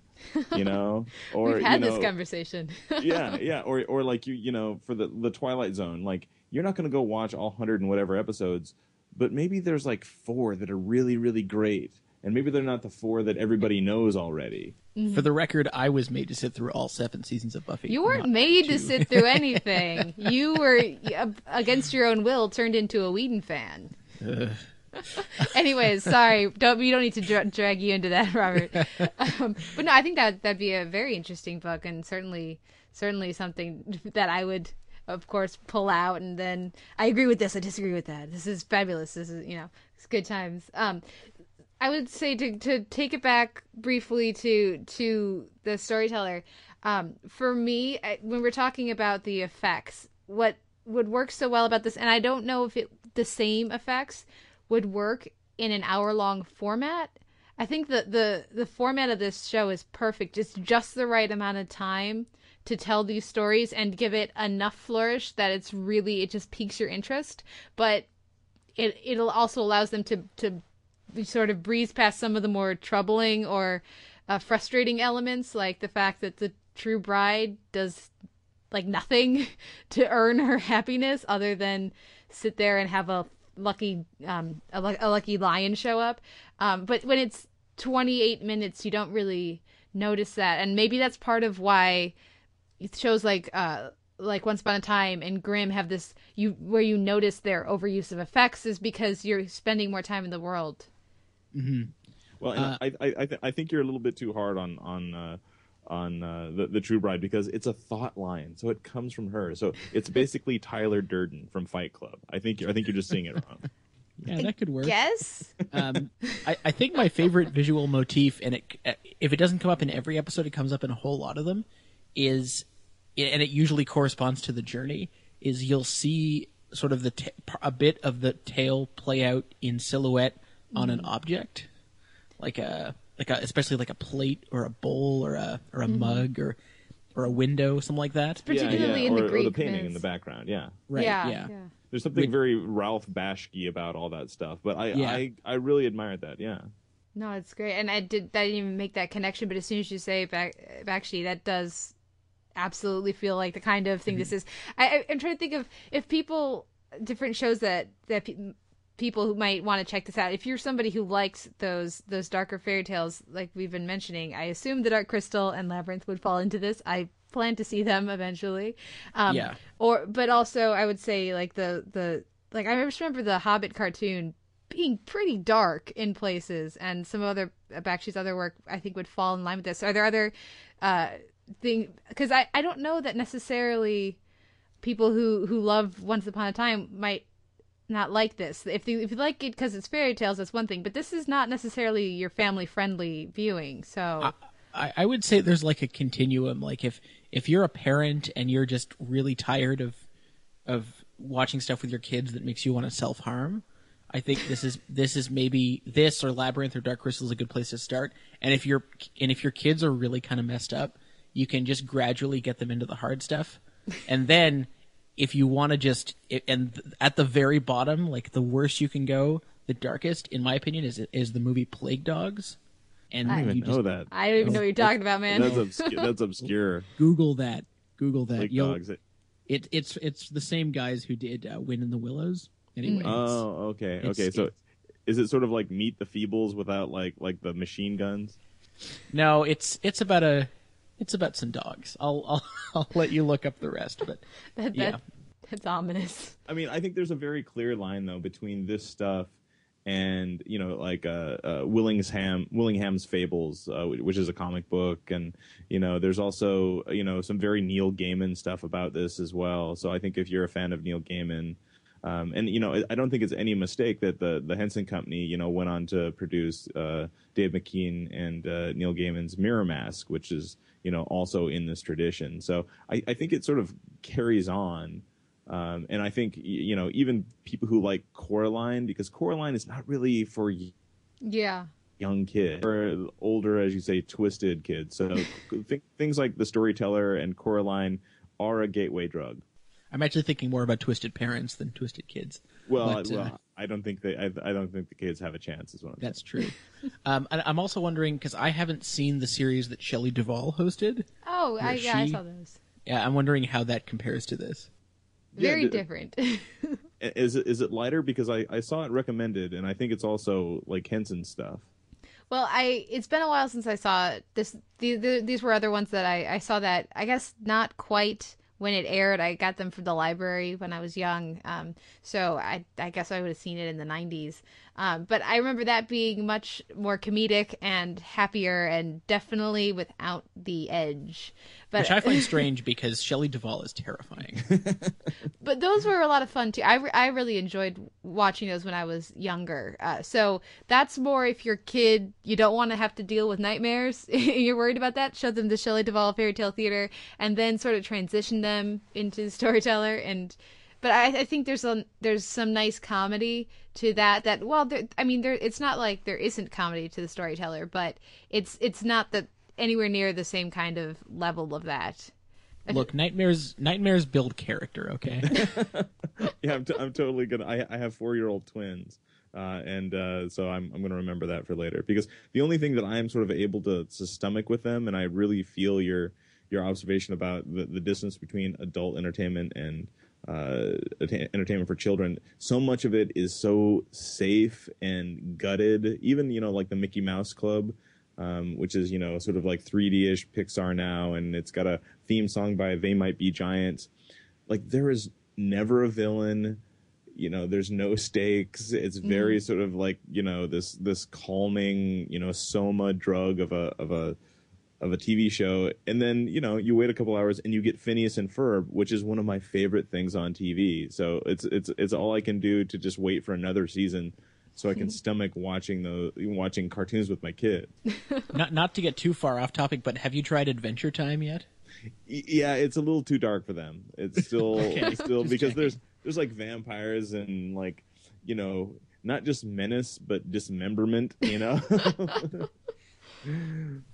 you (laughs) know, or we've had you know, this conversation. (laughs) yeah, yeah, or or like you you know for the the Twilight Zone, like you're not going to go watch all hundred and whatever episodes, but maybe there's like four that are really really great, and maybe they're not the four that everybody knows already. For the record, I was made to sit through all seven seasons of Buffy. You weren't not made to sit through (laughs) anything. you were uh, against your own will turned into a Whedon fan. Ugh. (laughs) Anyways, sorry. Don't we don't need to dra- drag you into that, (laughs) Robert. (laughs) Um, but no, I think that that'd be a very interesting book, and certainly, certainly something that I would, of course, pull out. And then I agree with this. I disagree with that. This is fabulous. This is you know, it's good times. Um, I would say to to take it back briefly to to the storyteller. Um, for me, I- when we're talking about the effects, what would work so well about this, and I don't know if it the same effects would work in an hour long format. I think that the the format of this show is perfect. It's just the right amount of time to tell these stories and give it enough flourish that it's really it just piques your interest, but it it also allows them to to sort of breeze past some of the more troubling or uh, frustrating elements, like the fact that the true bride does like nothing (laughs) to earn her happiness other than sit there and have a lucky um a, a lucky lion show up. Um, but when it's 28 minutes, you don't really notice that, and maybe that's part of why shows like uh like Once Upon a Time and Grimm have this you where you notice their overuse of effects is because you're spending more time in the world. Mm-hmm. Well, and Uh, I I I, th- I think you're a little bit too hard on on uh, on uh, the the True Bride because it's a thought line, so it comes from her. So it's basically (laughs) Tyler Durden from Fight Club. I think you're, I think you're just seeing it wrong. (laughs) Yeah, that could work. Yes. um, (laughs) I, I think my favorite visual motif, and it if it doesn't come up in every episode, it comes up in a whole lot of them, is and it usually corresponds to the journey. Is you'll see sort of the ta- a bit of the tale play out in silhouette on an Mhm. object, like a like a especially like a plate or a bowl or a or a Mhm. mug or or a window, something like that. Particularly yeah, in the or, or the Greek painting in the background. Yeah, Right. Yeah, Yeah. yeah. There's something Which- very Ralph Bakshi about all that stuff, but I Yeah. I, I really admired that. Yeah. No, it's great, and I did. I didn't even make that connection, but as soon as you say back, Bakshi, that does absolutely feel like the kind of thing this is. I, I, I'm trying to think of if people, different shows that that pe- people who might want to check this out. If you're somebody who likes those those darker fairy tales, like we've been mentioning, I assume the Dark Crystal and Labyrinth would fall into this. I plan to see them eventually. Um, Yeah. Or, but also, I would say like the the like I just remember the Hobbit cartoon being pretty dark in places, and some of other Bakshi's other work I think would fall in line with this. Are there other uh thing? Because I I don't know that necessarily people who who love Once Upon a Time might not like this. If you if you like it because it's fairy tales, that's one thing. But this is not necessarily your family friendly viewing. So I, I would say there's like a continuum. Like if if you're a parent and you're just really tired of of watching stuff with your kids that makes you want to self harm, I think this is this is maybe this or Labyrinth or Dark Crystal is a good place to start. And if your and if your kids are really kind of messed up, you can just gradually get them into the hard stuff, and then if you want to just and at the very bottom, like the worst you can go, the darkest, in my opinion, is is the movie Plague Dogs. And I don't even you just know that. I don't even know what you're talking about, man. That's obscure. That's obscure. (laughs) Google that. Google that. Plague You'll- Dogs. It, it's it's the same guys who did uh, Wind in the Willows. Anyway, Oh, okay, it's- okay. So, is it sort of like Meet the Feebles without like like the machine guns? no, it's it's about a it's about some dogs. I'll I'll, (laughs) I'll let you look up the rest, but (laughs) that, that, yeah. That's ominous. I mean, I think there's a very clear line though between this stuff and you know like uh, uh, Willingham Willingham's Fables, uh, which is a comic book, and you know there's also you know some very Neil Gaiman stuff about this as well. So I think if you're a fan of Neil Gaiman. Um, and you know, I- I don't think it's any mistake that the the Henson Company, you know, went on to produce uh, Dave McKean and uh, Neil Gaiman's Mirror Mask, which is you know also in this tradition. So I, I think it sort of carries on. Um, and I think you know even people who like Coraline because Coraline is not really for Yeah. young kids or older, as you say, twisted kids. So (laughs) th- things like The Storyteller and Coraline are a gateway drug. I'm actually thinking more about Twisted Parents than Twisted Kids. Well, But, I, uh, well, I don't think they. I, I don't think the kids have a chance. Is what I'm That's true. (laughs) um, and I'm also wondering because I haven't seen the series that Shelley Duvall hosted. Oh, I, Where yeah, I saw those. Yeah, I'm wondering how that compares to this. Yeah, Very d- different. (laughs) Is it is it lighter because I, I saw it recommended and I think it's also like Henson stuff. Well, I it's been a while since I saw it. this. The, the, these were other ones that I I saw that I guess not quite when it aired. I got them from the library when I was young. Um, so I I guess I would have seen it in the '90s. Um, but I remember that being much more comedic and happier, and definitely without the edge. But Which I find (laughs) strange because Shelley Duvall is terrifying. (laughs) but those were a lot of fun too. I, re- I really enjoyed watching those when I was younger. Uh, so that's more if your kid you don't want to have to deal with nightmares. (laughs) you're worried about that. Show them the Shelley Duvall Fairy Tale Theater, and then sort of transition them into the storyteller. And but I, I think there's a there's some nice comedy to that. That well, there, I mean, there it's not like there isn't comedy to the storyteller, but it's it's not that anywhere near the same kind of level of that. Look, nightmares nightmares build character. Okay. (laughs) yeah, I'm, t- I'm totally gonna. I, I have four year old twins, uh, and uh, so I'm I'm gonna remember that for later because the only thing that I am sort of able to, to stomach with them, and I really feel your your observation about the, the distance between adult entertainment and uh, atta- entertainment for children. So much of it is so safe and gutted. Even you know like the Mickey Mouse Club. Um, which is you know sort of like 3D-ish Pixar now, and it's got a theme song by They Might Be Giants. Like there is never a villain. You know there's no (laughs) stakes. It's very sort of like you know this this calming you know soma drug of a of a of a TV show. And then you know you wait a couple hours and you get Phineas and Ferb which is one of my favorite things on TV so it's it's it's all I can do to just wait for another season so I can mm-hmm. stomach watching the watching cartoons with my kid (laughs) not not to get too far off topic, but have you tried Adventure Time yet? Yeah, it's a little too dark for them. It's (laughs) still Okay, it's still just because checking. there's there's like vampires and like you know not just menace but dismemberment. You know. (laughs)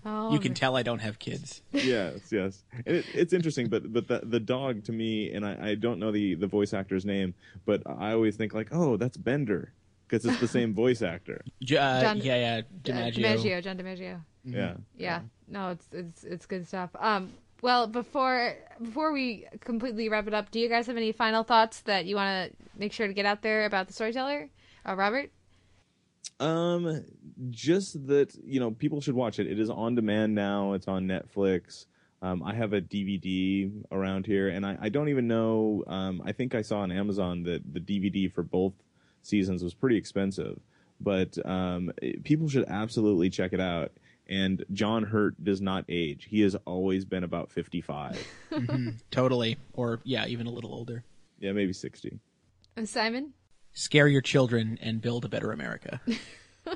Oh, you can tell I don't have kids. yes, yes. And it, it's interesting, but but the the dog to me, and I, I don't know the the voice actor's name, but I always think like, oh, that's Bender because it's the same voice actor. (laughs) J- uh, John- yeah, yeah, Uh, DiMaggio. DiMaggio, John DiMaggio. Yeah. Yeah. No, it's it's it's good stuff. Um well, before before we completely wrap it up, do you guys have any final thoughts that you want to make sure to get out there about the storyteller? Uh, Robert? Um, just that you know people should watch it. It is on demand now. It's on Netflix. Um, I have a DVD around here, and I, I don't even know. Um, I think I saw on Amazon that the DVD for both seasons was pretty expensive, but um, it- people should absolutely check it out. And John Hurt does not age. He has always been about 55. (laughs) Mhm, totally. Or yeah, even a little older. yeah, maybe 60. And Simon? Scare your children and build a better America. (laughs) (laughs)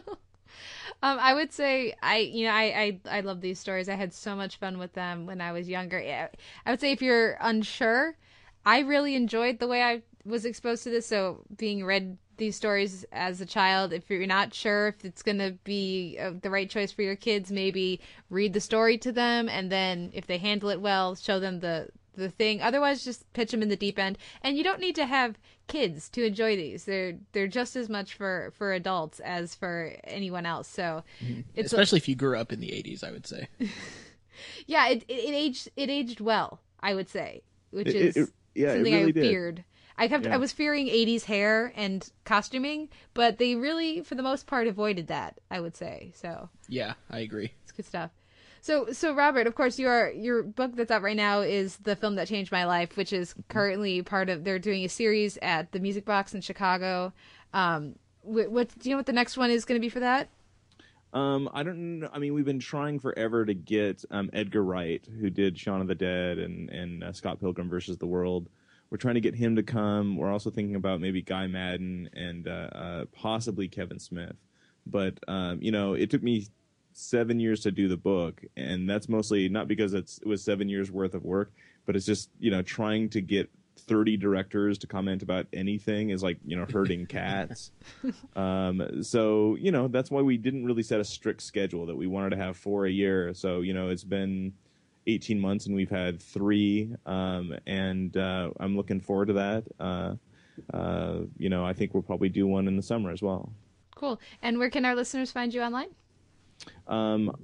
Um, I would say I, you know, I, I, I love these stories. I had so much fun with them when I was younger. Yeah, I would say if you're unsure, I really enjoyed the way I was exposed to this. So being read these stories as a child, if you're not sure if it's going to be uh, the right choice for your kids, maybe read the story to them, and then if they handle it well, show them the the thing. Otherwise, just pitch them in the deep end. And you don't need to have kids to enjoy these. They're they're just as much for for adults as for anyone else. So it's a- Especially if you grew up in the 80s, I would say. (laughs) yeah, it, it it aged it aged well. I would say, which It- is it- it- yeah, something really I did. I kept Yeah. I was fearing '80s hair and costuming, but they really, for the most part, avoided that. I would say so. Yeah, I agree. It's good stuff. So, so Robert, of course, your your book that's out right now is the film that changed my life, which is currently part of. They're doing a series at the Music Box in Chicago. Um, what, what do you know? What the next one is going to be for that? Um, I don't know. I mean, we've been trying forever to get um, Edgar Wright, who did Shaun of the Dead and and uh, Scott Pilgrim versus the World. We're trying to get him to come. We're also thinking about maybe Guy Maddin and uh, uh, possibly Kevin Smith. But um, you know, it took me seven years to do the book, and that's mostly not because it's it was seven years worth of work, but it's just you know trying to get 30 directors to comment about anything is like you know herding (laughs) cats (laughs) um, so you know that's why we didn't really set a strict schedule that we wanted to have four a year so you know it's been 18 months and we've had three um, and uh, i'm looking forward to that uh, uh, you know i think we'll probably do one in the summer as well Cool. And where can our listeners find you online? Um,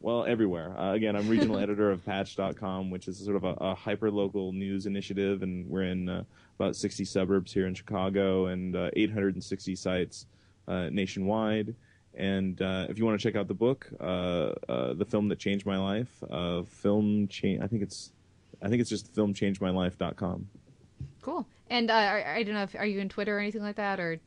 well, everywhere. Uh, again, I'm regional (laughs) editor of Patch.com, which is sort of a, a hyper local news initiative, and we're in uh, about 60 suburbs here in Chicago and uh, 860 sites uh, nationwide. And uh, if you want to check out the book, uh, uh, the film that changed my life, uh, film change. I think it's, I think it's just filmchangemylife.com. Cool. And uh, I, I don't know if are you in Twitter or anything like that, or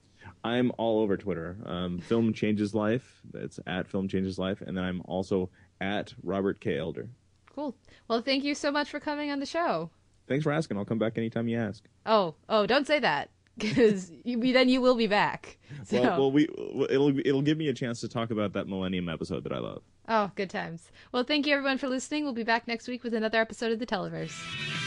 I'm all over Twitter. Um, film changes life. That's at film changes life, and then I'm also at Robert K Elder. cool. Well, thank you so much for coming on the show. Thanks for asking. I'll come back anytime you ask. Oh, oh, don't say that (laughs) because then you will be back. So, Well, well, we it'll it'll give me a chance to talk about that Millennium episode that I love. oh, good times. Well, thank you everyone for listening. We'll be back next week with another episode of the Televerse.